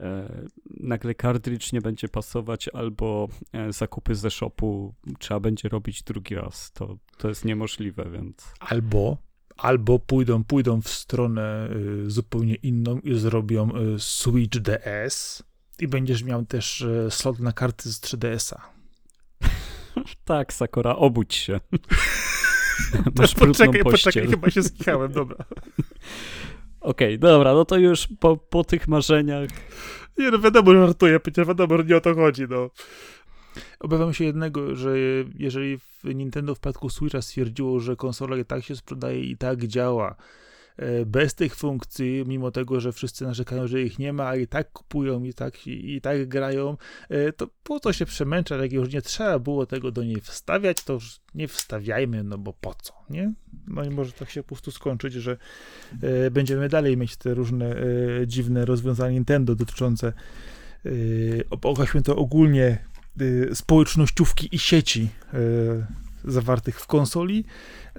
B: e, nagle cartridge nie będzie pasować albo e, zakupy ze shopu trzeba będzie robić drugi raz. To, to jest niemożliwe, więc...
A: Albo albo pójdą, pójdą w stronę y, zupełnie inną i zrobią y, Switch DS i będziesz miał też y, slot na karty z 3DS-a.
B: tak, Sakura, obudź się.
A: Masz poczekaj, poczekaj, chyba się skichałem, dobra.
B: Okej, okay, dobra, no to już po, po tych marzeniach.
A: Nie no, wiadomo, żartuję, przecież wiadomo, nie o to chodzi, no. Obawiam się jednego, że jeżeli Nintendo w przypadku Switcha stwierdziło, że konsola i tak się sprzedaje i tak działa, e, bez tych funkcji, mimo tego, że wszyscy narzekają, że ich nie ma, a i tak kupują, i tak, i, i tak grają, e, to po co się przemęczać, jak już nie trzeba było tego do niej wstawiać, to już nie wstawiajmy, no bo po co, nie? No i może tak się po prostu skończyć, że e, będziemy dalej mieć te różne e, dziwne rozwiązania Nintendo dotyczące e, to ogólnie społecznościówki i sieci y, zawartych w konsoli.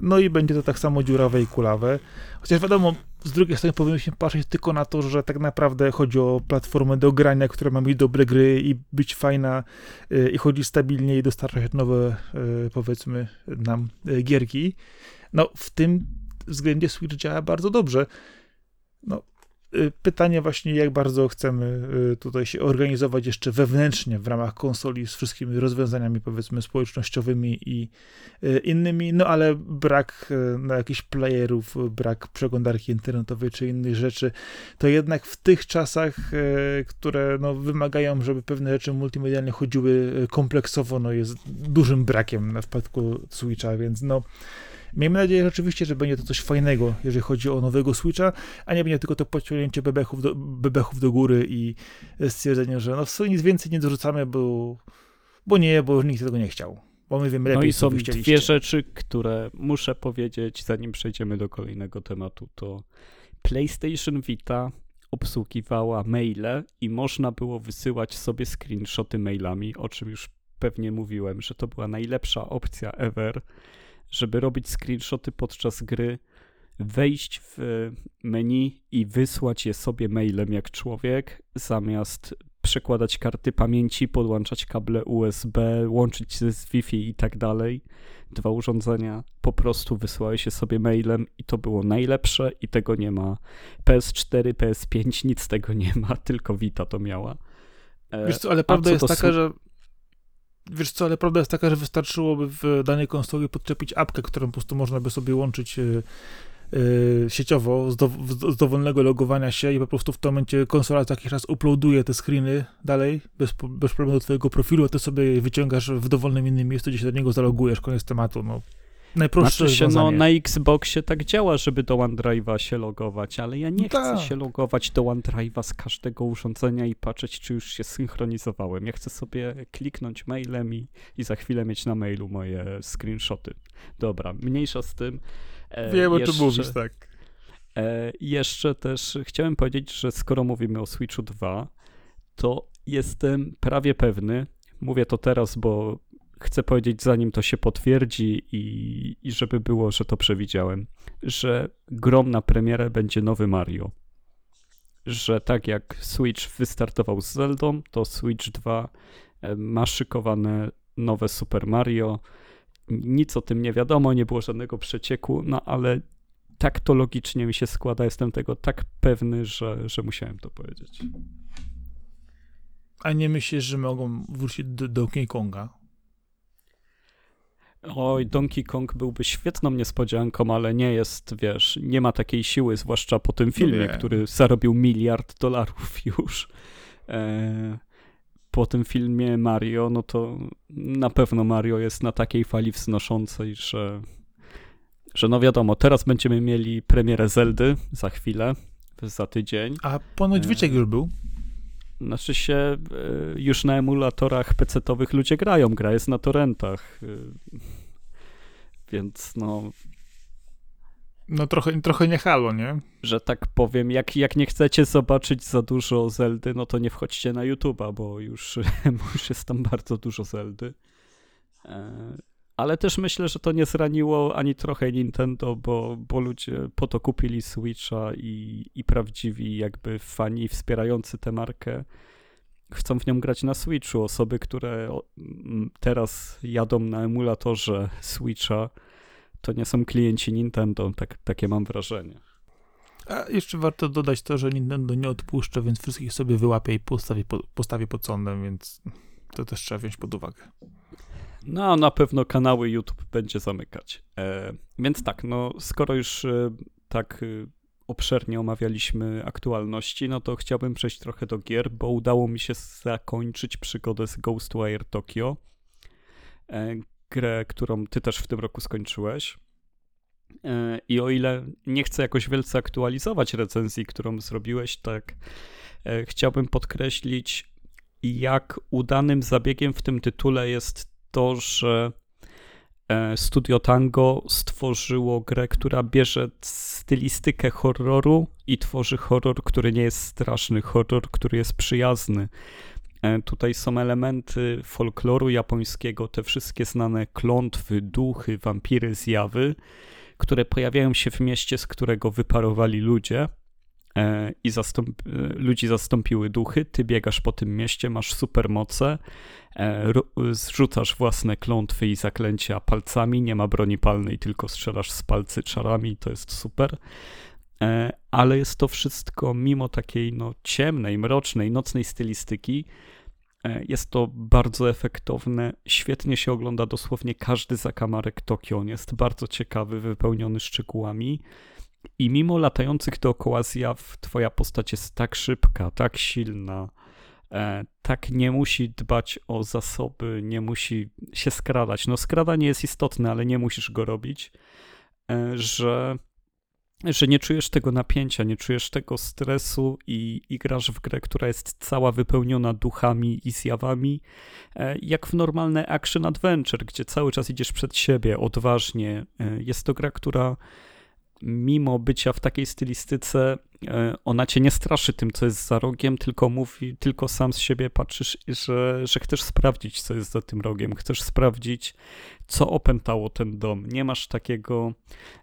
A: No i będzie to tak samo dziurawe i kulawe. Chociaż wiadomo, z drugiej strony powinniśmy patrzeć tylko na to, że tak naprawdę chodzi o platformę do grania, która ma mieć dobre gry i być fajna y, i chodzi stabilnie i dostarczać nowe, powiedzmy, nam gierki. No, w tym względzie Switch działa bardzo dobrze. No, Y, pytanie właśnie, jak bardzo chcemy y, tutaj się organizować jeszcze wewnętrznie w ramach konsoli z wszystkimi rozwiązaniami, powiedzmy, społecznościowymi i y, innymi, no ale brak na jakichś playerów, brak przeglądarki internetowej czy innych rzeczy, to jednak w tych czasach, które no, wymagają, żeby pewne rzeczy multimedialnie chodziły kompleksowo, no jest dużym brakiem na przypadku Switcha, więc no Miejmy nadzieję rzeczywiście, że będzie to coś fajnego, jeżeli chodzi o nowego Switcha, a nie będzie tylko to pociągnięcie bebechów do, bebechów do góry i stwierdzenie, że no w sumie nic więcej nie dorzucamy, bo, bo nie, bo już nikt tego nie chciał. Bo my wiemy lepiej,
B: no i są dwie rzeczy, które muszę powiedzieć, zanim przejdziemy do kolejnego tematu, to PlayStation Vita obsługiwała maile i można było wysyłać sobie screenshoty mailami, o czym już pewnie mówiłem, że to była najlepsza opcja ever, żeby robić screenshoty podczas gry, wejść w menu i wysłać je sobie mailem jak człowiek, zamiast przekładać karty pamięci, podłączać kable USB, łączyć się z Wi-Fi i tak dalej. Dwa urządzenia po prostu wysyłały się sobie mailem i to było najlepsze i tego nie ma. PS4, PS5, nic tego nie ma, tylko Vita to miała.
A: E, Wiesz co, ale prawda jest taka, że Wiesz co, ale prawda jest taka, że wystarczyłoby w danej konsoli podczepić apkę, którą po prostu można by sobie łączyć e, Y, sieciowo z, do, z, dowolnego logowania się i po prostu w tym momencie konsola taki raz uploaduje te screeny dalej, bez, bez problemu do twojego profilu, a ty sobie wyciągasz w dowolnym innym miejscu, gdzie się do niego zalogujesz, koniec tematu, no. Najprostsze
B: znaczy się, no, na Xboxie tak działa, żeby do OneDrive'a się logować, ale ja nie
A: tak.
B: chcę się logować do OneDrive'a z każdego urządzenia i patrzeć, czy już się synchronizowałem. Ja chcę sobie kliknąć mailem i, i za chwilę mieć na mailu moje screenshoty. Dobra, mniejsza z tym.
A: E, Wiem, o czym mówisz, tak.
B: E, jeszcze też chciałem powiedzieć, że skoro mówimy o Switchu 2, to jestem prawie pewny, mówię to teraz, bo chcę powiedzieć, zanim to się potwierdzi i, i żeby było, że to przewidziałem, że grom na premierę będzie nowy Mario. Że tak jak Switch wystartował z Zeldą, to Switch 2 e, ma szykowane nowe Super Mario nic o tym nie wiadomo, nie było żadnego przecieku, no ale tak to logicznie mi się składa, jestem tego tak pewny, że, że musiałem to powiedzieć.
A: A nie myślisz, że mogą wrócić do Donkey Konga?
B: Oj, Donkey Kong byłby świetną niespodzianką, ale nie jest, wiesz, nie ma takiej siły, zwłaszcza po tym filmie, no który zarobił miliard dolarów już. E, po tym filmie Mario, no to na pewno Mario jest na takiej fali wznoszącej, że, że no wiadomo, teraz będziemy mieli premierę Zeldy za chwilę, za tydzień.
A: A ponoć Wyczek już był?
B: Znaczy się, e, już na emulatorach PC-owych ludzie grają, gra jest na torrentach. E, więc no,
A: no trochę, trochę nie halo, nie?
B: Że tak powiem, jak, jak nie chcecie zobaczyć za dużo Zeldy, no to nie wchodźcie na YouTube'a, bo już, już jest tam bardzo dużo Zeldy. Ale też myślę, że to nie zraniło ani trochę Nintendo, bo, bo ludzie po to kupili Switcha i, i prawdziwi jakby fani wspierający tę markę chcą w nią grać na Switchu. Osoby, które teraz jadą na emulatorze Switcha, to nie są klienci Nintendo, tak, takie mam wrażenie.
A: A jeszcze warto dodać to, że Nintendo nie odpuszcza, więc wszystkich sobie wyłapie i postawi, postawi pod sądem, więc to też trzeba wziąć pod uwagę.
B: No, na pewno kanały YouTube będzie zamykać. E, więc tak, no skoro już e, tak e, obszernie omawialiśmy aktualności, no to chciałbym przejść trochę do gier, bo udało mi się zakończyć przygodę z Ghostwire Tokyo. E, grę, którą ty też w tym roku skończyłeś. E, I o ile nie chcę jakoś wielce aktualizować recenzji, którą zrobiłeś, tak e, chciałbym podkreślić, jak udanym zabiegiem w tym tytule jest to, że e, Studio Tango stworzyło grę, która bierze stylistykę horroru i tworzy horror, który nie jest straszny, horror, który jest przyjazny. E, tutaj są elementy folkloru japońskiego, te wszystkie znane klątwy, duchy, wampiry, zjawy, które pojawiają się w mieście, z którego wyparowali ludzie i zastąp e, ludzi zastąpiły duchy. Ty biegasz po tym mieście, masz supermoce, zrzucasz własne klątwy i zaklęcia palcami, nie ma broni palnej, tylko strzelasz z palcy czarami, to jest super ale jest to wszystko mimo takiej no, ciemnej, mrocznej, nocnej stylistyki, E, jest to bardzo efektowne, świetnie się ogląda dosłownie każdy zakamarek Tokio. On jest bardzo ciekawy, wypełniony szczegółami. I mimo latających dookoła zjaw, twoja postać jest tak szybka, tak silna, e, tak nie musi dbać o zasoby, nie musi się skradać. No skradanie jest istotne, ale nie musisz go robić, e, że że nie czujesz tego napięcia, nie czujesz tego stresu i, i grasz w grę, która jest cała wypełniona duchami i zjawami, e, jak w normalne action adventure, gdzie cały czas idziesz przed siebie odważnie. Jest to gra, która mimo bycia w takiej stylistyce e, ona cię nie straszy tym, co jest za rogiem, tylko mówi, tylko sam z siebie patrzysz, że, że chcesz sprawdzić, co jest za tym rogiem. Chcesz sprawdzić, co opętało ten dom. Nie masz takiego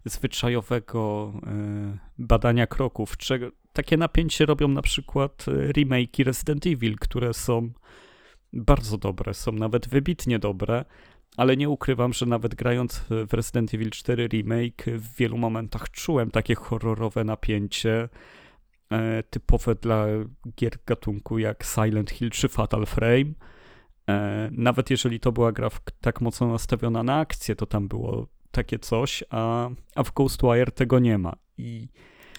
B: zwyczajowego e, badania kroków. Takie napięcie robią na przykład remake Resident Evil, które są bardzo dobre, są nawet wybitnie dobre, ale nie ukrywam, że nawet grając w Resident Evil 4 Remake w wielu momentach czułem takie horrorowe napięcie e, typowe dla gier gatunku jak Silent Hill czy Fatal Frame. E, nawet jeżeli to była gra tak mocno nastawiona na akcję, to tam było takie coś, a, a w Ghostwire tego nie ma. I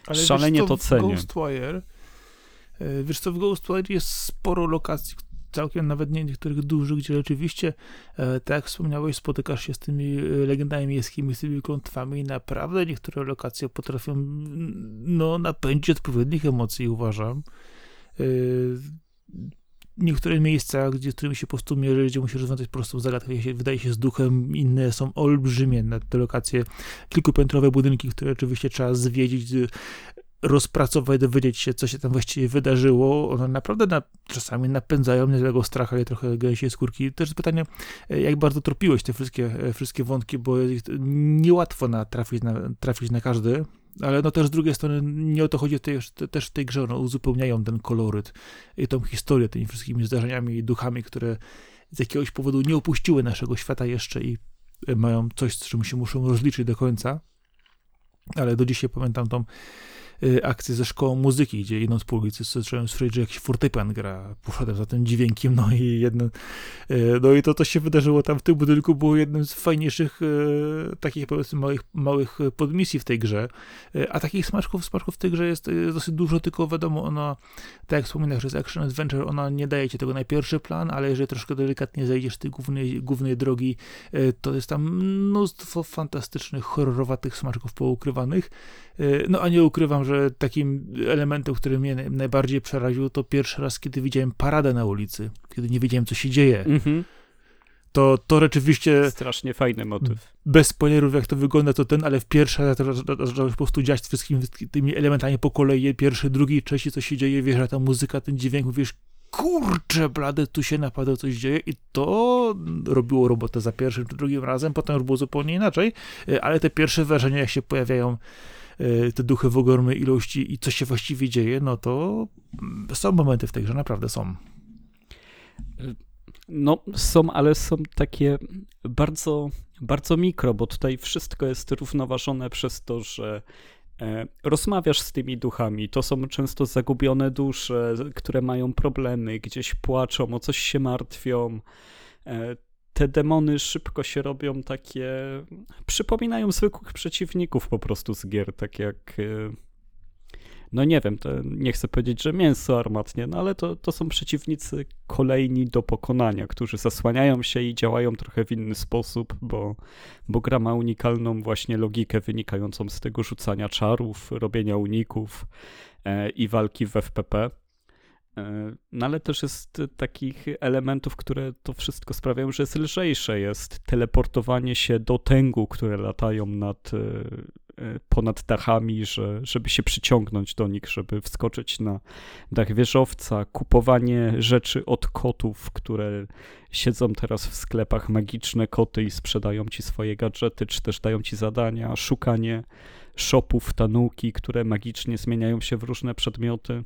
B: ale szalenie
A: wiesz,
B: to cenię.
A: Ghostwire, e, wiesz co, w Ghostwire jest sporo lokacji, całkiem nawet nie niektórych dużych, gdzie rzeczywiście, e, tak jak wspomniałeś, spotykasz się z tymi e, legendami miejskimi, z tymi klątwami i naprawdę niektóre lokacje potrafią no, napędzić odpowiednich emocji, uważam. E, niektóre miejsca, gdzie, z którymi się po prostu mierzysz, gdzie musisz rozwiązać prostą zagadkę, się, wydaje się z duchem, inne są olbrzymie na te lokacje, kilkupiętrowe budynki, które oczywiście trzeba zwiedzić, rozpracować, dowiedzieć się, co się tam właściwie wydarzyło. One naprawdę na, czasami napędzają niezłego strachu, ale trochę gęsiej skórki. Też pytanie, jak bardzo tropiłeś te wszystkie, wszystkie wątki, bo niełatwo na, trafić, na, trafić na każdy, ale no też z drugiej strony nie o to chodzi tej, też w tej grze, one uzupełniają ten koloryt i tą historię tymi wszystkimi zdarzeniami i duchami, które z jakiegoś powodu nie opuściły naszego świata jeszcze i mają coś, z czym się muszą rozliczyć do końca. Ale do dzisiaj pamiętam tą akcję ze szkołą muzyki, gdzie idąc po ulicy zacząłem słyszeć, że jakiś fortepian gra. Poszedłem za tym dźwiękiem, no i jedno, y, no i to, co się wydarzyło tam w tym budynku, było jednym z fajniejszych y, takich, powiedzmy, małych, małych podmisji w tej grze. A takich smaczków, smaczków w tej grze jest dosyć dużo, tylko wiadomo, ona, tak jak wspominałem, że jest action adventure, ona nie daje ci tego na pierwszy plan, ale jeżeli troszkę delikatnie zejdziesz tej głównej, głównej drogi, to jest tam mnóstwo fantastycznych, horrorowatych smaczków poukrywanych. No a nie ukrywam, że takim elementem, który mnie najbardziej przeraził, to pierwszy raz, kiedy widziałem paradę na ulicy, kiedy nie wiedziałem, co się dzieje. Mhm. To, to rzeczywiście.
B: Strasznie fajny motyw.
A: Bez spoilerów, jak to wygląda, to ten, ale w pierwszy raz zacząłem po prostu dziać wszystkimi tymi elementami po kolei. Pierwszy, drugi, trzeci, co się dzieje, wiesz, ta muzyka, ten dźwięk, mówisz, kurczę, blade, tu się naprawdę coś dzieje i to robiło robotę za pierwszym czy drugim razem, potem już było zupełnie inaczej, ale te pierwsze wrażenia, jak się pojawiają E, te duchy w ogromnej ilości i co się właściwie dzieje, no to są momenty w tej grze, naprawdę są.
B: No, są, ale są takie bardzo, bardzo mikro, bo tutaj wszystko jest równoważone przez to, że e, rozmawiasz z tymi duchami. To są często zagubione dusze, które mają problemy, gdzieś płaczą, o coś się martwią. Te demony szybko się robią takie. Przypominają zwykłych przeciwników po prostu z gier, tak jak. E, no nie wiem, nie chcę powiedzieć, że mięso armatnie, no ale to, to są przeciwnicy kolejni do pokonania, którzy zasłaniają się i działają trochę w inny sposób, bo, bo gra ma unikalną właśnie logikę wynikającą z tego rzucania czarów, robienia uników e, i walki w FPP. E, no ale też jest takich elementów, które to wszystko sprawiają, że jest lżejsze. Jest teleportowanie się do tęgu, które latają nad, e, e, ponad dachami, że, żeby się przyciągnąć do nich, żeby wskoczyć na dach wieżowca. Kupowanie rzeczy od kotów, które siedzą teraz w sklepach magiczne koty i sprzedają ci swoje gadżety, czy też dają ci zadania. Szukanie shopów, tanuki, które magicznie zmieniają się w różne przedmioty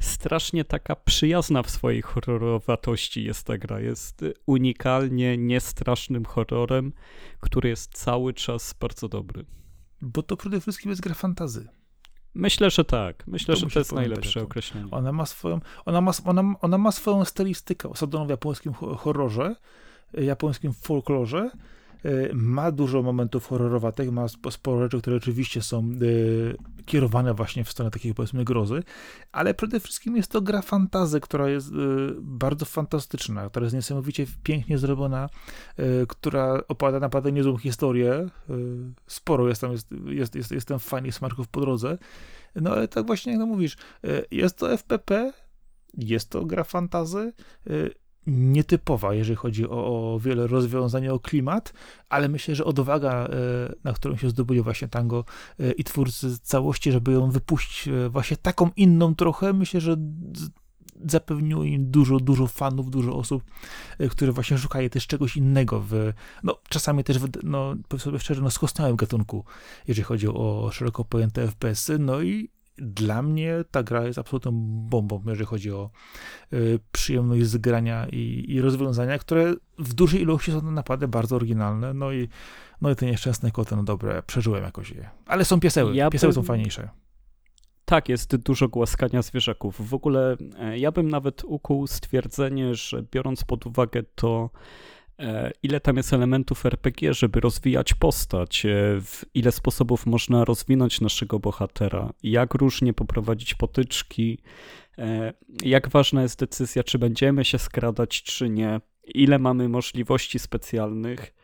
B: strasznie taka przyjazna w swojej horrorowatości jest ta gra. Jest unikalnie niestrasznym horrorem, który jest cały czas bardzo dobry.
A: Bo to przede wszystkim jest gra fantazy.
B: Myślę, że tak. Myślę, to że to jest najlepsze określenie.
A: Ona ma swoją, ona ma, ona, ona ma swoją stylistykę osadzoną w japońskim horrorze, japońskim folklorze, ma dużo momentów horrorowatych, ma sporo rzeczy, które oczywiście są e, kierowane właśnie w stronę takiej powiedzmy grozy, ale przede wszystkim jest to gra fantazy, która jest e, bardzo fantastyczna, która jest niesamowicie pięknie zrobiona, która opowiada naprawdę niezłą historię. Sporo jest tam, jest, jest, jest, jest tam fajnych smaczków po drodze. No ale tak właśnie jak to mówisz, jest to FPP, jest to gra fantazy, nietypowa, jeżeli chodzi o, o wiele rozwiązań, o klimat, ale myślę, że odwaga, na którą się zdobyli właśnie tango i twórcy całości, żeby ją wypuścić właśnie taką inną trochę, myślę, że zapewniło im dużo, dużo fanów, dużo osób, e, które właśnie szukają też czegoś innego w, no czasami też, w, no powiem sobie szczerze, no skostniałym gatunku, jeżeli chodzi o szeroko pojęte FPS-y, no i dla mnie ta gra jest absolutną bombą, jeżeli chodzi o y, przyjemność z grania i, i, rozwiązania, które w dużej ilości są naprawdę bardzo oryginalne, no i, no i te nieszczęsne koty, no dobre, przeżyłem jakoś je. Ale są pieseły, ja pieseły bym... są fajniejsze.
B: Tak, jest dużo głaskania zwierzaków. W ogóle e, ja bym nawet ukuł stwierdzenie, że biorąc pod uwagę to, ile tam jest elementów RPG, żeby rozwijać postać, e, w ile sposobów można rozwinąć naszego bohatera, jak różnie poprowadzić potyczki, jak ważna jest decyzja, czy będziemy się skradać, czy nie, ile mamy możliwości specjalnych.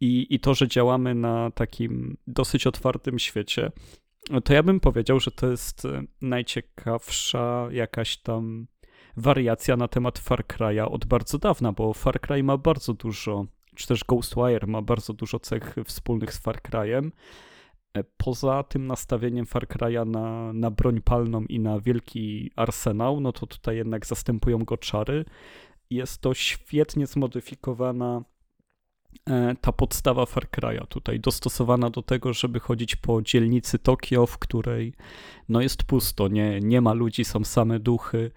B: I, I to, że działamy na takim dosyć otwartym świecie, to ja bym powiedział, że to jest e, najciekawsza jakaś tam wariacja na temat Far Cry'a od bardzo dawna, bo Far Cry ma bardzo dużo, czy też Ghostwire ma bardzo dużo cech wspólnych z Far Cry'em. E, poza tym nastawieniem Far Cry'a na, na broń palną i na wielki arsenał, no to tutaj jednak zastępują go czary. Jest to świetnie zmodyfikowana ta podstawa Far Cry'a tutaj dostosowana do tego, żeby chodzić po dzielnicy Tokio, w której no jest pusto, nie, nie ma ludzi, są same duchy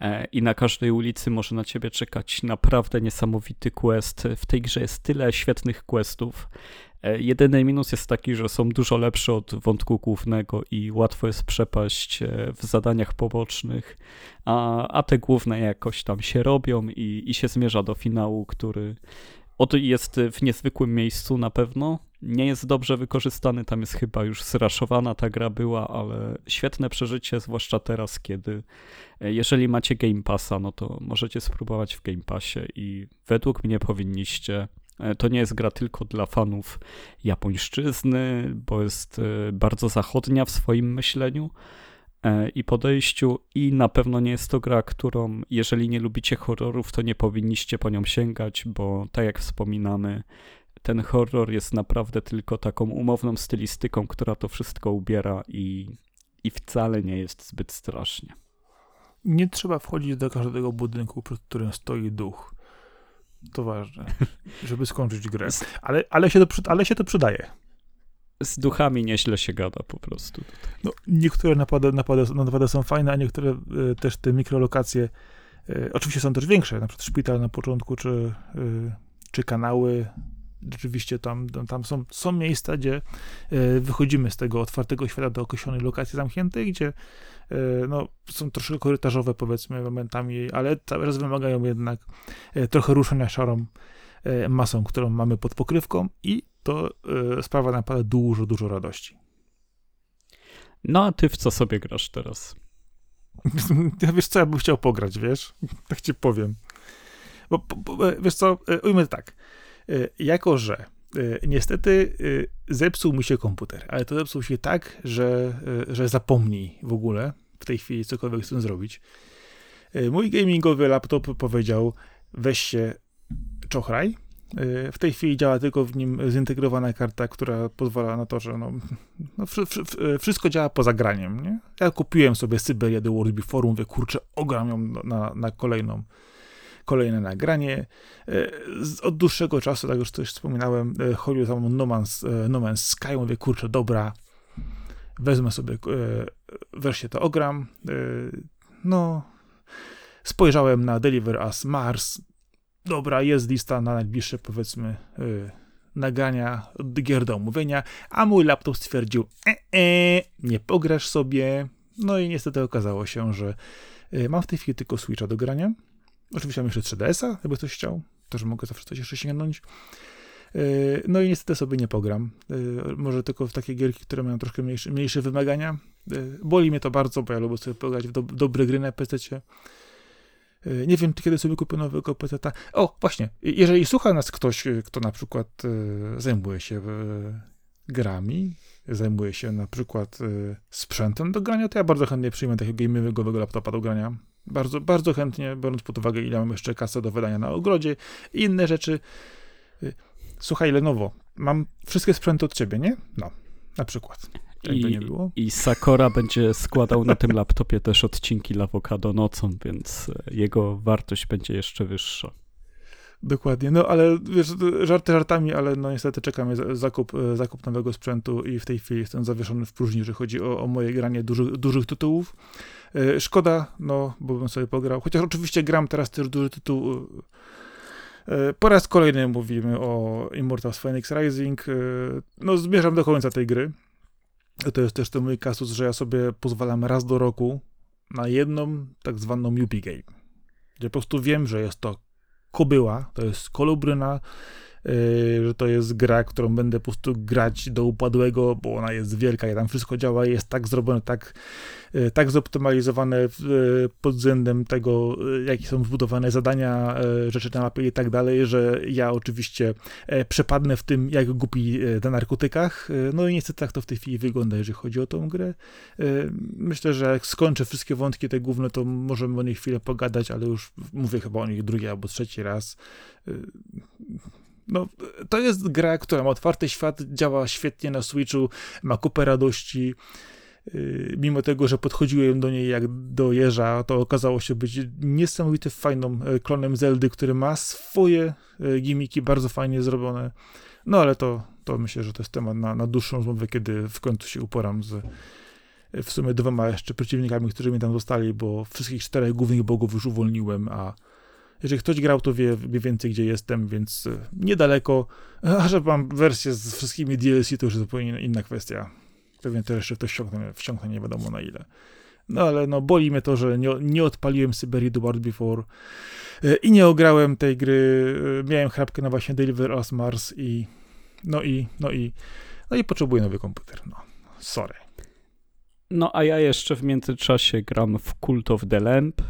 B: e, i na każdej ulicy może na ciebie czekać naprawdę niesamowity quest. W tej grze jest tyle świetnych questów. E, jedyny minus jest taki, że są dużo lepsze od wątku głównego i łatwo jest przepaść w zadaniach pobocznych, a, a te główne jakoś tam się robią i, i się zmierza do finału, który Oto jest w niezwykłym miejscu na pewno. Nie jest dobrze wykorzystany, tam jest chyba już zraszowana ta gra była, ale świetne przeżycie, zwłaszcza teraz, kiedy e, jeżeli macie Game Passa, no to możecie spróbować w Game Passie i według mnie powinniście. E, to nie jest gra tylko dla fanów japońszczyzny, bo jest e, bardzo zachodnia w swoim myśleniu, i podejściu i na pewno nie jest to gra, którą jeżeli nie lubicie horrorów, to nie powinniście po nią sięgać, bo tak jak wspominamy, ten horror jest naprawdę tylko taką umowną stylistyką, która to wszystko ubiera i, i wcale nie jest zbyt strasznie.
A: Nie trzeba wchodzić do każdego budynku, przed którym stoi duch. To ważne, żeby skończyć grę. Ale, ale, się, to, ale się to przydaje
B: z duchami nieźle się gada po prostu.
A: No, niektóre napady, napady, napady są fajne, a niektóre y, też te mikrolokacje y, oczywiście są też większe, na przykład szpital na początku, czy, y, czy kanały. Rzeczywiście tam, tam są, są miejsca, gdzie wychodzimy z tego otwartego świata do określonej lokacji zamkniętej, gdzie no, są troszkę korytarzowe, powiedzmy, momentami, ale cały czas wymagają jednak trochę ruszenia szarą masą, którą mamy pod pokrywką i to y, sprawa naprawdę dużo, dużo radości.
B: No a ty w co sobie grasz teraz?
A: Ja wiesz co, ja bym chciał pograć, wiesz? Tak ci powiem. Bo, bo wiesz co, e, ujmę tak. Jako, że niestety zepsuł mi się komputer, ale to zepsuł się tak, że, że zapomnij w ogóle w tej chwili cokolwiek chcę zrobić. Mój gamingowy laptop powiedział, weź się czochraj, w tej chwili działa tylko w nim zintegrowana karta, która pozwala na to, że no, no wszystko działa poza graniem. Nie? Ja kupiłem sobie Syberię The World Before, mówię, kurczę, ogram ją na, na kolejną, kolejne nagranie. E, od dłuższego czasu, tak już coś wspominałem, chodził tam no Man's, no Man's Sky, mówię, kurczę, dobra, wezmę sobie, wreszcie to ogram. No, spojrzałem na Deliver Us Mars, dobra, jest lista na najbliższe, powiedzmy, yy, nagrania gier do omówienia, a mój laptop stwierdził, e, e, nie pograsz sobie. No i niestety okazało się, że yy, mam w tej chwili tylko Switcha do grania. Oczywiście mam jeszcze 3DS-a, jakby ktoś chciał. Też mogę zawsze coś jeszcze sięgnąć. Yy, no i niestety sobie nie pogram. Yy, może tylko w takie gierki, które mają troszkę mniejsze, mniejsze wymagania. Boli mnie to bardzo, bo ja lubię sobie pograć w do, dobre gry na PC. Nie wiem, kiedy sobie kupię nowego PC. O, właśnie, jeżeli słucha nas ktoś, e, kto na przykład e, zajmuje się grami, zajmuje się na przykład sprzętem do grania, to ja bardzo chętnie przyjmę takiego gamingowego laptopa do grania. Bardzo, bardzo chętnie, biorąc pod uwagę, ile mam jeszcze kasy do wydania na ogrodzie i inne rzeczy. Słuchaj, Lenovo, mam wszystkie sprzęty od ciebie, nie? No, na przykład.
B: I,
A: nie było.
B: I Sakora będzie składał na tym laptopie też odcinki Lawokado nocą, więc e, jego wartość będzie jeszcze wyższa.
A: Dokładnie, no ale wiesz, żarty żartami, ale no niestety czekamy za- zakup, e, zakup nowego sprzętu i w tej chwili jestem zawieszony w próżni, jeżeli chodzi o, o moje granie dużych, dużych tytułów. E, Szkoda, no, bo bym sobie pograł, chociaż oczywiście gram teraz też duży tytuł. Po raz kolejny mówimy o Immortals Phoenix Rising. No, zmierzam do końca tej gry. To jest też ten mój kasus, że ja sobie pozwalam raz do roku na jedną tak zwaną Yuppie Game. Gdzie po prostu wiem, że jest to kobyła, to jest kolubryna, że to jest gra, którą będę po prostu grać do upadłego, bo ona jest wielka i tam wszystko działa jest tak zrobione, tak, yy, tak zoptymalizowane yy, pod względem tego, jakie są zbudowane zadania, rzeczy na mapie i tak dalej, że ja oczywiście yy, przepadnę w tym, jak głupi yy, na narkotykach. No i niestety tak to w tej chwili wygląda, jeżeli chodzi o tą grę. Myślę, że jak skończę wszystkie wątki te główne, to możemy o nich chwilę pogadać, ale już mówię chyba o nich drugi albo trzeci raz. No, to jest gra, która ma otwarty świat, działa świetnie na Switchu, ma kupę radości. Yy, Mimo tego, że podchodziłem do niej jak do jeża, to okazało się być niesamowite fajną e, klonem Zeldy, który ma swoje e, gimiki bardzo fajnie zrobione. No ale to, to myślę, że to jest temat na, na dłuższą rozmowę, kiedy w końcu się uporam z e, w sumie dwoma jeszcze przeciwnikami, którzy mi tam zostali, bo wszystkich czterech głównych bogów już uwolniłem, a jeżeli ktoś grał, to wie, wie więcej, gdzie jestem, więc e, niedaleko. A że mam wersję z wszystkimi DLC, to już zupełnie inna kwestia. Pewnie też jeszcze to wciągnę, wciągnę nie wiadomo na ile. No ale no, boli mnie to, że nie, nie odpaliłem Syberii The World Before e, i nie ograłem tej gry. E, Miałem chrapkę na właśnie Deliver Us Mars i no i, no i, no i potrzebuję nowy komputer. No, sorry.
B: No a ja jeszcze w międzyczasie gram w Cult of the Lamp.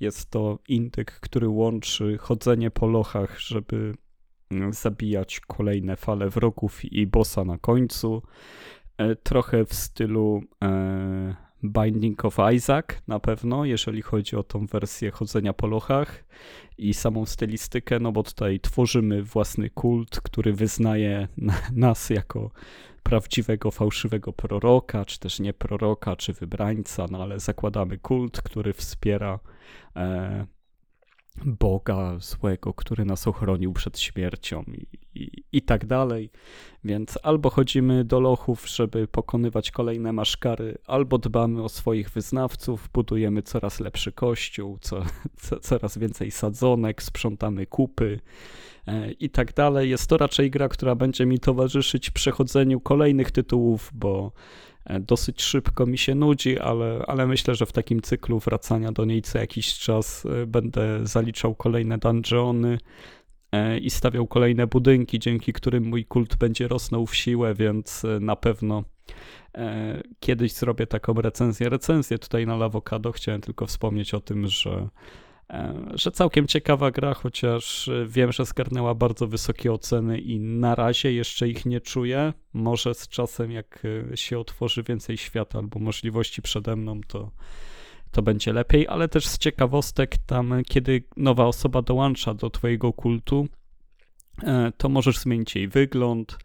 B: Jest to indyk, który łączy chodzenie po lochach, żeby mm, zabijać kolejne fale wrogów i bossa na końcu. E, Trochę w stylu e, Binding of Isaac na pewno, jeżeli chodzi o tą wersję chodzenia po lochach i samą stylistykę, no bo tutaj tworzymy własny kult, który wyznaje na- nas jako prawdziwego, fałszywego proroka, czy też nie proroka, czy wybrańca, no ale zakładamy kult, który wspiera Boga złego, który nas ochronił przed śmiercią i, i, i tak dalej. Więc albo chodzimy do lochów, żeby pokonywać kolejne maszkary, albo dbamy o swoich wyznawców, budujemy coraz lepszy kościół, co, co, coraz więcej sadzonek, sprzątamy kupy e, i tak dalej. Jest to raczej gra, która będzie mi towarzyszyć przechodzeniu kolejnych tytułów, bo e, dosyć szybko mi się nudzi, ale, ale myślę, że w takim cyklu wracania do niej co jakiś czas e, będę zaliczał kolejne dungeony e, i stawiał kolejne budynki, dzięki którym mój kult będzie rosnął w siłę, więc e, na pewno e, kiedyś zrobię taką recenzję. Recenzję tutaj na Lawokado. Chciałem tylko wspomnieć o tym, że e, że całkiem ciekawa gra, chociaż e, wiem, że zgarnęła bardzo wysokie oceny i na razie jeszcze ich nie czuję. Może z czasem, jak e, się otworzy więcej świata albo możliwości przede mną, to, to będzie lepiej, ale też z ciekawostek tam, e, kiedy nowa osoba dołącza do twojego kultu, e, to możesz zmienić jej wygląd.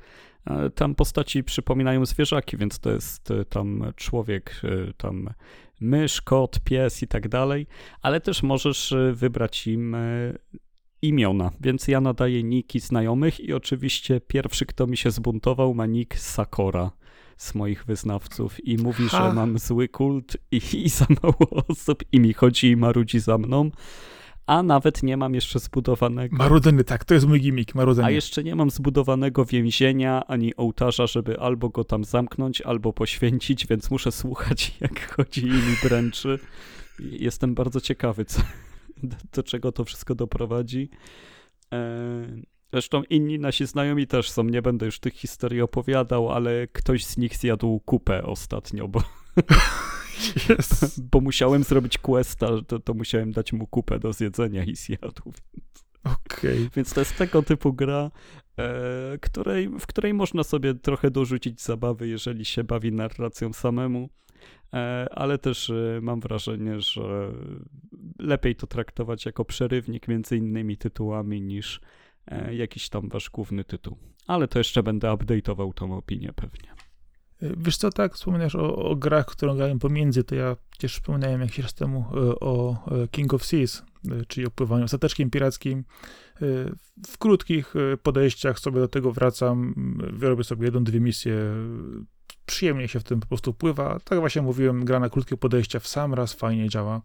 B: E, Tam postaci przypominają zwierzaki, więc to jest e, tam człowiek, e, tam mysz, kot, pies i tak dalej, ale też możesz e, wybrać im e, imiona, więc ja nadaję niki znajomych i oczywiście pierwszy, kto mi się zbuntował, ma nick Sakora z moich wyznawców i mówi,
A: Ha.
B: że mam zły kult i, i za mało osób i mi chodzi i marudzi za mną, a nawet nie mam jeszcze zbudowanego
A: Marudzeny, tak, to jest mój gimmick, marudzenie.
B: a jeszcze nie mam zbudowanego więzienia ani ołtarza, żeby albo go tam zamknąć, albo poświęcić, więc muszę słuchać, jak chodzi i mi dręczy. I Jestem bardzo ciekawy, co, do, do czego to wszystko doprowadzi. E, Zresztą inni nasi znajomi też są, nie będę już tych historii opowiadał, ale ktoś z nich zjadł kupę ostatnio, bo,
A: Jest.
B: bo musiałem zrobić questa, to, to musiałem dać mu kupę do zjedzenia i zjadł.
A: Okej.
B: Więc to jest tego typu gra, e, której, w której można sobie trochę dorzucić zabawy, jeżeli się bawi narracją samemu. E, ale też e, mam wrażenie, że lepiej to traktować jako przerywnik między innymi tytułami niż e, jakiś tam wasz główny tytuł. Ale to jeszcze będę update'ował tą opinię pewnie.
A: Wiesz co, tak, wspomniałeś o, o grach, którą grałem pomiędzy, to ja też wspominałem jakiś czas temu o King of Seas, czyli o pływaniu stateczkiem pirackim. W krótkich podejściach sobie do tego wracam, robię sobie jedną, dwie misje przyjemnie się w tym po prostu pływa. Tak właśnie mówiłem, gra na krótkie podejścia w sam raz fajnie działa.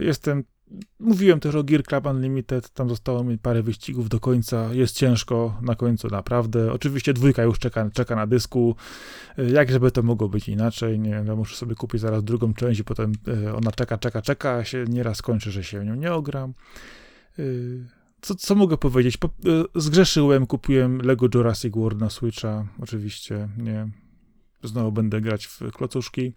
A: Jestem, mówiłem też o Gear Club Unlimited, tam zostało mi parę wyścigów do końca, jest ciężko na końcu naprawdę. Oczywiście dwójka już czeka, czeka na dysku, y, jak żeby to mogło być inaczej, nie no muszę sobie kupić zaraz drugą część i potem y, ona czeka, czeka, czeka, a się nieraz kończy, że się nią nie ogram. Co, co mogę powiedzieć? Po, zgrzeszyłem, kupiłem Lego Jurassic World na Switcha, oczywiście, nie, znowu będę grać w klocuszki,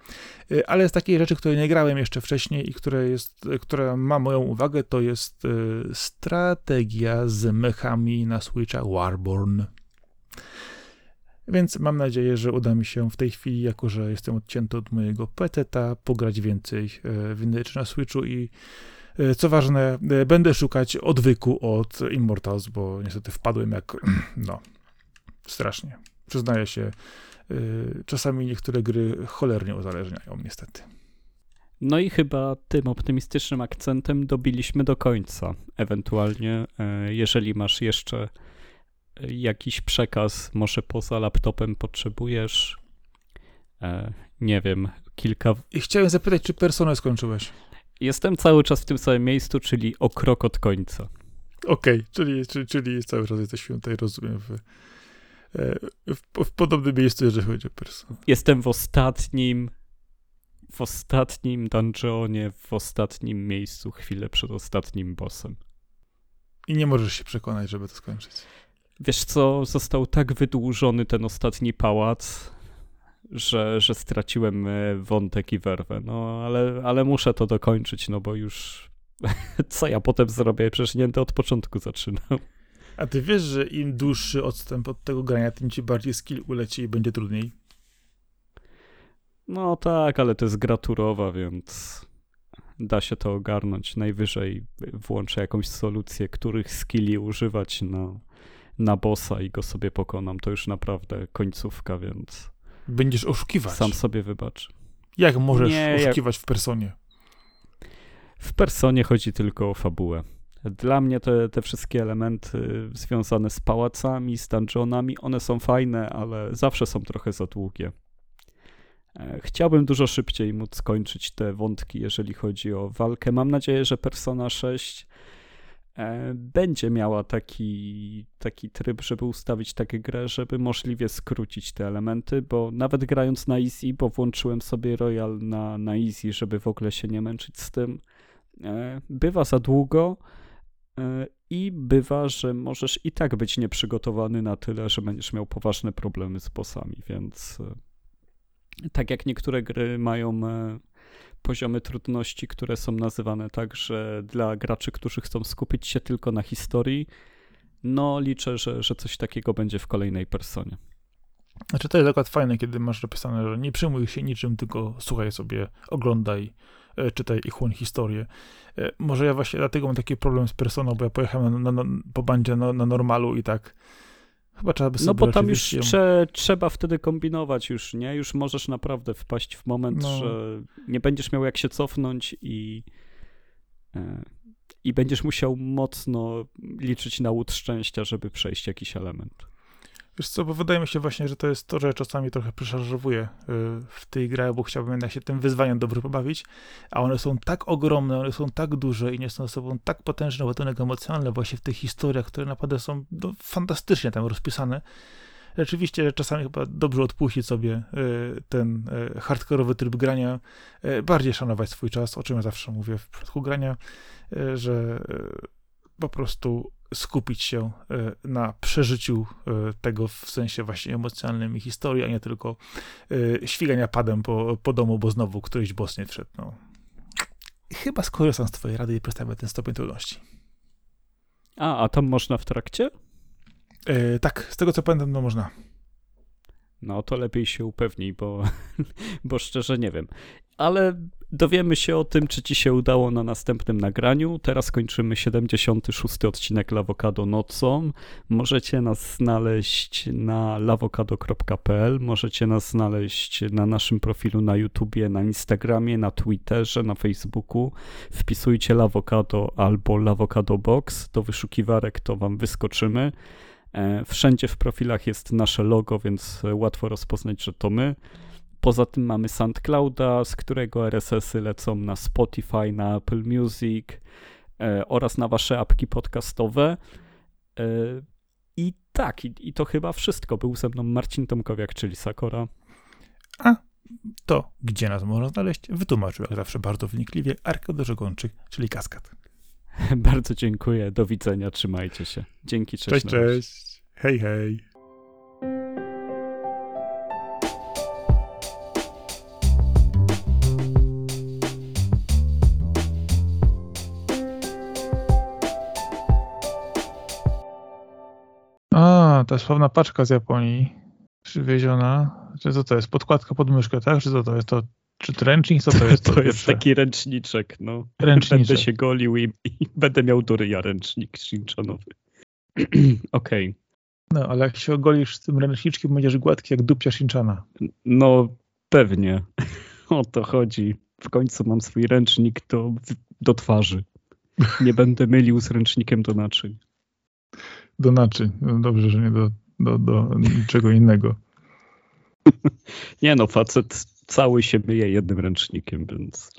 A: y, ale z takiej rzeczy, której nie grałem jeszcze wcześniej i które jest, która ma moją uwagę, to jest y, strategia z mechami na Switcha Warborn. Więc mam nadzieję, że uda mi się w tej chwili, jako że jestem odcięty od mojego peteta, pograć więcej y, w rzeczy na Switchu i co ważne, będę szukać odwyku od Immortals, bo niestety wpadłem jak, no, strasznie. Przyznaję się, Y, czasami niektóre gry cholernie uzależniają, niestety.
B: No i chyba tym optymistycznym akcentem dobiliśmy do końca. Ewentualnie, e, jeżeli masz jeszcze e, jakiś przekaz, może poza laptopem potrzebujesz, e, nie wiem, kilka.
A: I chciałem zapytać, czy personę skończyłeś?
B: Jestem cały czas w tym samym miejscu, czyli o krok od końca.
A: Okej, okay, czyli, czyli, czyli cały czas jesteśmy tutaj, rozumiem, w w, w podobnym miejscu, jeżeli chodzi o personę.
B: Jestem w ostatnim w ostatnim dungeonie, w ostatnim miejscu, chwilę przed ostatnim bossem.
A: I nie możesz się przekonać, żeby to skończyć.
B: Wiesz co, został tak wydłużony ten ostatni pałac, że, że straciłem e, wątek i werwę. No, ale, ale muszę to dokończyć, no bo już co ja potem zrobię? Przecież nie od początku zaczynam.
A: A ty wiesz, że im dłuższy odstęp od tego grania, tym ci bardziej skill uleci i będzie trudniej?
B: No tak, ale to jest graturowa, więc da się to ogarnąć. Najwyżej włączę jakąś solucję, których skilli używać na, na bossa i go sobie pokonam. To już naprawdę końcówka, więc...
A: Będziesz oszukiwać.
B: Sam sobie wybacz.
A: Jak możesz Nie, oszukiwać jak... w personie?
B: W personie chodzi tylko o fabułę. Dla mnie te, te wszystkie elementy związane z pałacami, z dungeonami, one są fajne, ale zawsze są trochę za długie. E, chciałbym dużo szybciej móc skończyć te wątki, jeżeli chodzi o walkę. Mam nadzieję, że Persona 6 e, będzie miała taki, taki tryb, żeby ustawić takie grę, żeby możliwie skrócić te elementy, bo nawet grając na easy, bo włączyłem sobie Royal na, na easy, żeby w ogóle się nie męczyć z tym, e, bywa za długo I bywa, że możesz i tak być nieprzygotowany na tyle, że będziesz miał poważne problemy z bossami, więc e, tak jak niektóre gry mają e, poziomy trudności, które są nazywane tak, że dla graczy, którzy chcą skupić się tylko na historii, no liczę, że, że coś takiego będzie w kolejnej personie.
A: Znaczy to jest akurat fajne, kiedy masz napisane, że nie przejmuj się niczym, tylko słuchaj sobie, oglądaj, E, czytaj i chłoń historię. E, może ja właśnie dlatego mam taki problem z personą, bo ja pojechałem na, na, po bandzie na, na normalu i tak Chyba trzeba by sobie
B: No bo tam już trze, trzeba wtedy kombinować już, nie? Już możesz naprawdę wpaść w moment, no. że nie będziesz miał jak się cofnąć i, e, i będziesz musiał mocno liczyć na łód szczęścia, żeby przejść jakiś element.
A: Wiesz co, bo wydaje mi się właśnie, że to jest to, że czasami trochę przeszarżowuję y, w tej grze, bo chciałbym jednak się tym wyzwaniem dobrze pobawić, a one są tak ogromne, one są tak duże i nie są sobą tak potężny ładunek emocjonalny właśnie w tych historiach, które naprawdę są no, fantastycznie tam rozpisane. Rzeczywiście że czasami chyba dobrze odpuścić sobie y, ten y, hardkorowy tryb grania, bardziej szanować swój czas, o czym ja zawsze mówię w przypadku grania, że po prostu skupić się e, na przeżyciu e, tego w sensie właśnie emocjonalnym i historii, a nie tylko e, świgania padem po, po domu, bo znowu któryś boss nie wszedł. No. Chyba skorzystam z twojej rady i przedstawię ten stopień trudności.
B: A, a tam można w trakcie?
A: Tak, z tego co pamiętam, no można.
B: No to lepiej się upewnij, bo, bo szczerze nie wiem. Ale dowiemy się o tym, czy ci się udało na następnym nagraniu. Teraz kończymy 76. odcinek Lawokado nocą. Możecie nas znaleźć na lawokado.pl, możecie nas znaleźć na naszym profilu na YouTubie, na Instagramie, na Twitterze, na Facebooku. Wpisujcie Lawokado albo Lawokado Box do wyszukiwarek, to wam wyskoczymy. E, wszędzie w profilach jest nasze logo, więc łatwo rozpoznać, że to my. Poza tym mamy SoundClouda, z którego RSS-y lecą na Spotify, na Apple Music e, oraz na wasze apki podcastowe. E, I tak, i, i, to chyba wszystko. Był ze mną Marcin Tomkowiak, czyli Sakora.
A: A to, gdzie nas można znaleźć, wytłumaczył jak zawsze bardzo wnikliwie Arkadiusz Gończyk, czyli Kaskad.
B: Bardzo dziękuję, do widzenia, trzymajcie się. Dzięki, cześć.
A: Cześć, cześć. Hej, hej. Ta sławna paczka z Japonii przywieziona. Czy co to jest? Podkładka pod myszkę, tak? Czy co to jest? To, czy to ręcznik? Co to jest?
B: To, to jest taki ręczniczek, no. Ręczniczek. Będę się golił i, i będę miał do ryja ręcznik Shinchanowy. Okej. Okay.
A: No, ale jak się ogolisz z tym ręczniczkiem, będziesz gładki jak dupcia Shinchana.
B: No, pewnie. O to chodzi. W końcu mam swój ręcznik do, do twarzy. Nie będę mylił z ręcznikiem do naczyń
A: do naczyń. No dobrze, że nie do, do, do niczego innego.
B: Nie no, facet cały się myje jednym ręcznikiem, więc...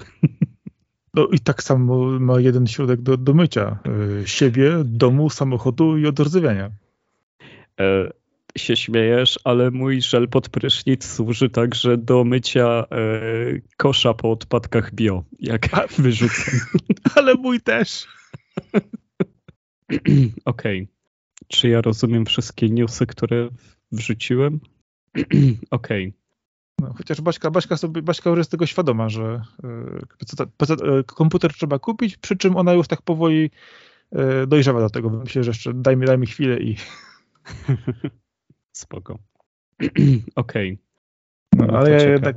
A: No i tak samo ma jeden środek do, do mycia. E, siebie, domu, samochodu i odrzywiania.
B: E, się śmiejesz, ale mój żel pod prysznic służy także do mycia e, kosza po odpadkach bio, jak A, wyrzucam.
A: Ale mój też.
B: Okej. Okay. Czy ja rozumiem wszystkie newsy, które wrzuciłem? Okej. Okay.
A: No, chociaż Baśka, Baśka, sobie, Baśka już jest tego świadoma, że y, komputer trzeba kupić, przy czym ona już tak powoli y, dojrzewa do tego. Myślę, że jeszcze dajmy, dajmy chwilę i...
B: Spoko. Okej. Okay.
A: No, no, ale ja jednak,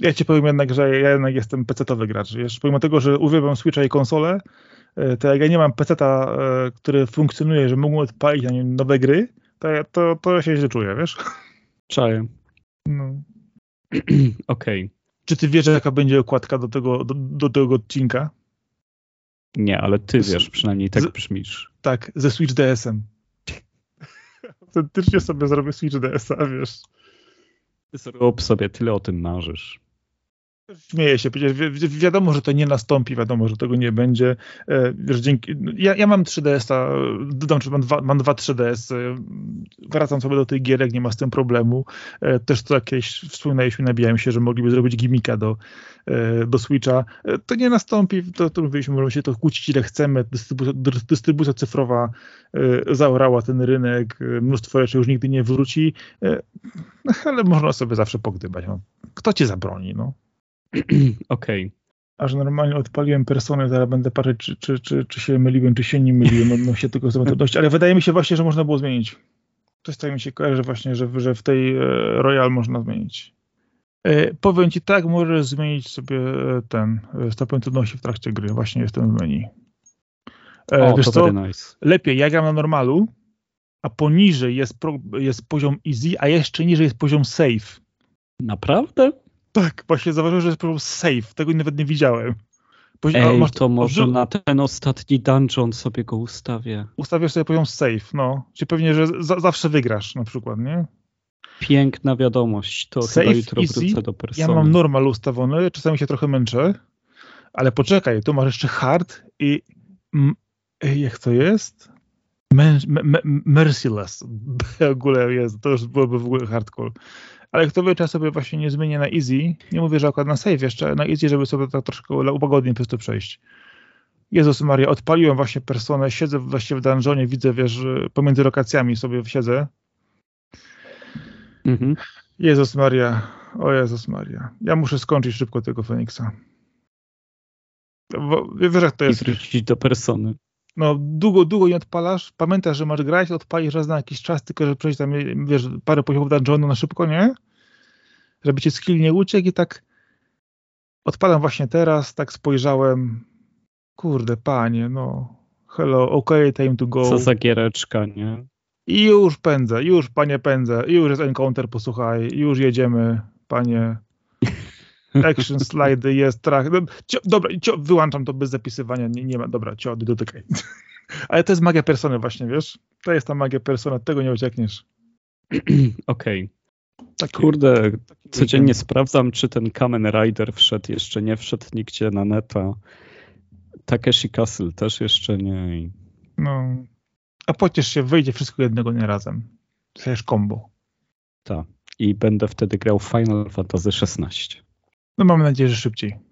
A: ja ci powiem jednak, że ja jednak jestem PC-towy gracz. Wiesz, pomimo tego, że uwielbiam Switcha i konsolę, E, to jak ja nie mam peceta, e, który funkcjonuje, że mógłbym odpalić na nim nowe gry, to, ja, to, to ja się źle czuję, wiesz?
B: Czaję. No. Okej. Okay.
A: Czy ty wiesz, jaka będzie okładka do tego, do, do tego odcinka?
B: Nie, ale ty wiesz, przynajmniej tak z, brzmisz.
A: Tak, ze Switch DS-em. Autentycznie sobie zrobię Switch DS-a, wiesz.
B: Zrób sobie, tyle o tym marzysz.
A: Śmieję się, przecież wi wiadomo, że to nie nastąpi, wiadomo, że tego nie będzie. E, wiesz, dzięki, ja, ja mam 3DS-a, dodam, że mam dwa, mam dwa 3DS, wracam sobie do tych gierek, nie ma z tym problemu. E, też to jakieś wspominaliśmy, nabijałem się, że mogliby zrobić gimika do, e, do Switcha. To nie nastąpi, to, to mówiliśmy, możemy się to kłócić ile chcemy, dystrybucja, dystrybucja cyfrowa zaorała ten rynek, mnóstwo rzeczy już nigdy nie wróci, no, ale można sobie zawsze pogdybać. No. Kto ci zabroni, no?
B: Okej. Okay.
A: Aż normalnie odpaliłem personę, zaraz będę patrzeć, czy, czy, czy, czy się myliłem, czy się nie myliłem odnośnie tego trudności, ale wydaje mi się właśnie, że można było zmienić. Coś tak mi się kojarzy właśnie, że, że w tej e, Royal można zmienić. E, powiem ci tak, możesz zmienić sobie e, ten stopień trudności w trakcie gry. Właśnie jestem w menu.
B: E, o, wiesz to co? Nice.
A: Lepiej, ja gram na normalu, a poniżej jest, pro, jest poziom easy, a jeszcze niżej jest poziom safe.
B: Naprawdę?
A: Tak, właśnie zauważyłem, że jest problem save. Tego nawet nie widziałem.
B: Później, Ej, masz, to może na ten ostatni dungeon sobie go ustawię.
A: Ustawiasz sobie poziom save, no. Czyli pewnie, że za, zawsze wygrasz na przykład, nie?
B: Piękna wiadomość. To save chyba jutro easy. wrócę do persony.
A: Ja mam normal ustawiony, czasami się trochę męczę, ale poczekaj, tu masz jeszcze hard i jak to jest? merciless. W ogóle jest, to już byłoby w ogóle hardcore. Ale kto wie, czy ja sobie właśnie nie zmienię na easy, nie mówię, że akurat na save jeszcze, na easy, żeby sobie tak troszkę upogodnie przez to przejść. Jezus Maria, odpaliłem właśnie personę, siedzę właśnie w dungeonie, widzę, wiesz, pomiędzy lokacjami sobie siedzę. Mhm. Jezus Maria, o Jezus Maria. Ja muszę skończyć szybko tego Feniksa.
B: Wiesz, jak to jest. I wrócić do persony.
A: No, długo, długo nie odpalasz. Pamiętasz, że masz grać, odpalisz raz na jakiś czas, tylko że przejść tam, wiesz, parę poziomów dungeonu na szybko, nie? Żeby ci skill nie uciekł i tak odpalam właśnie teraz, tak spojrzałem. Kurde, panie, no. Hello, ok, time to go.
B: Co za giereczka, nie?
A: I już pędzę, już panie pędzę, już jest encounter, posłuchaj, już jedziemy, panie. Action slide jest trach. No, cio, dobra, cio, wyłączam to bez zapisywania, nie, nie ma, dobra, cio, dotykaj. Ale to jest magia persony właśnie, wiesz? To jest ta magia persona, tego nie uciekniesz.
B: Okej.
A: Taki,
B: Kurde,
A: taki
B: codziennie
A: weekend.
B: sprawdzam, czy ten Kamen Rider wszedł. Jeszcze nie wszedł nigdzie na neta. Takeshi Castle też jeszcze nie.
A: No. A pociesz się, wyjdzie wszystko jednego dnia razem. Dostajesz combo.
B: Ta. I będę wtedy grał Final Fantasy XVI.
A: No mamy nadzieję, że szybciej.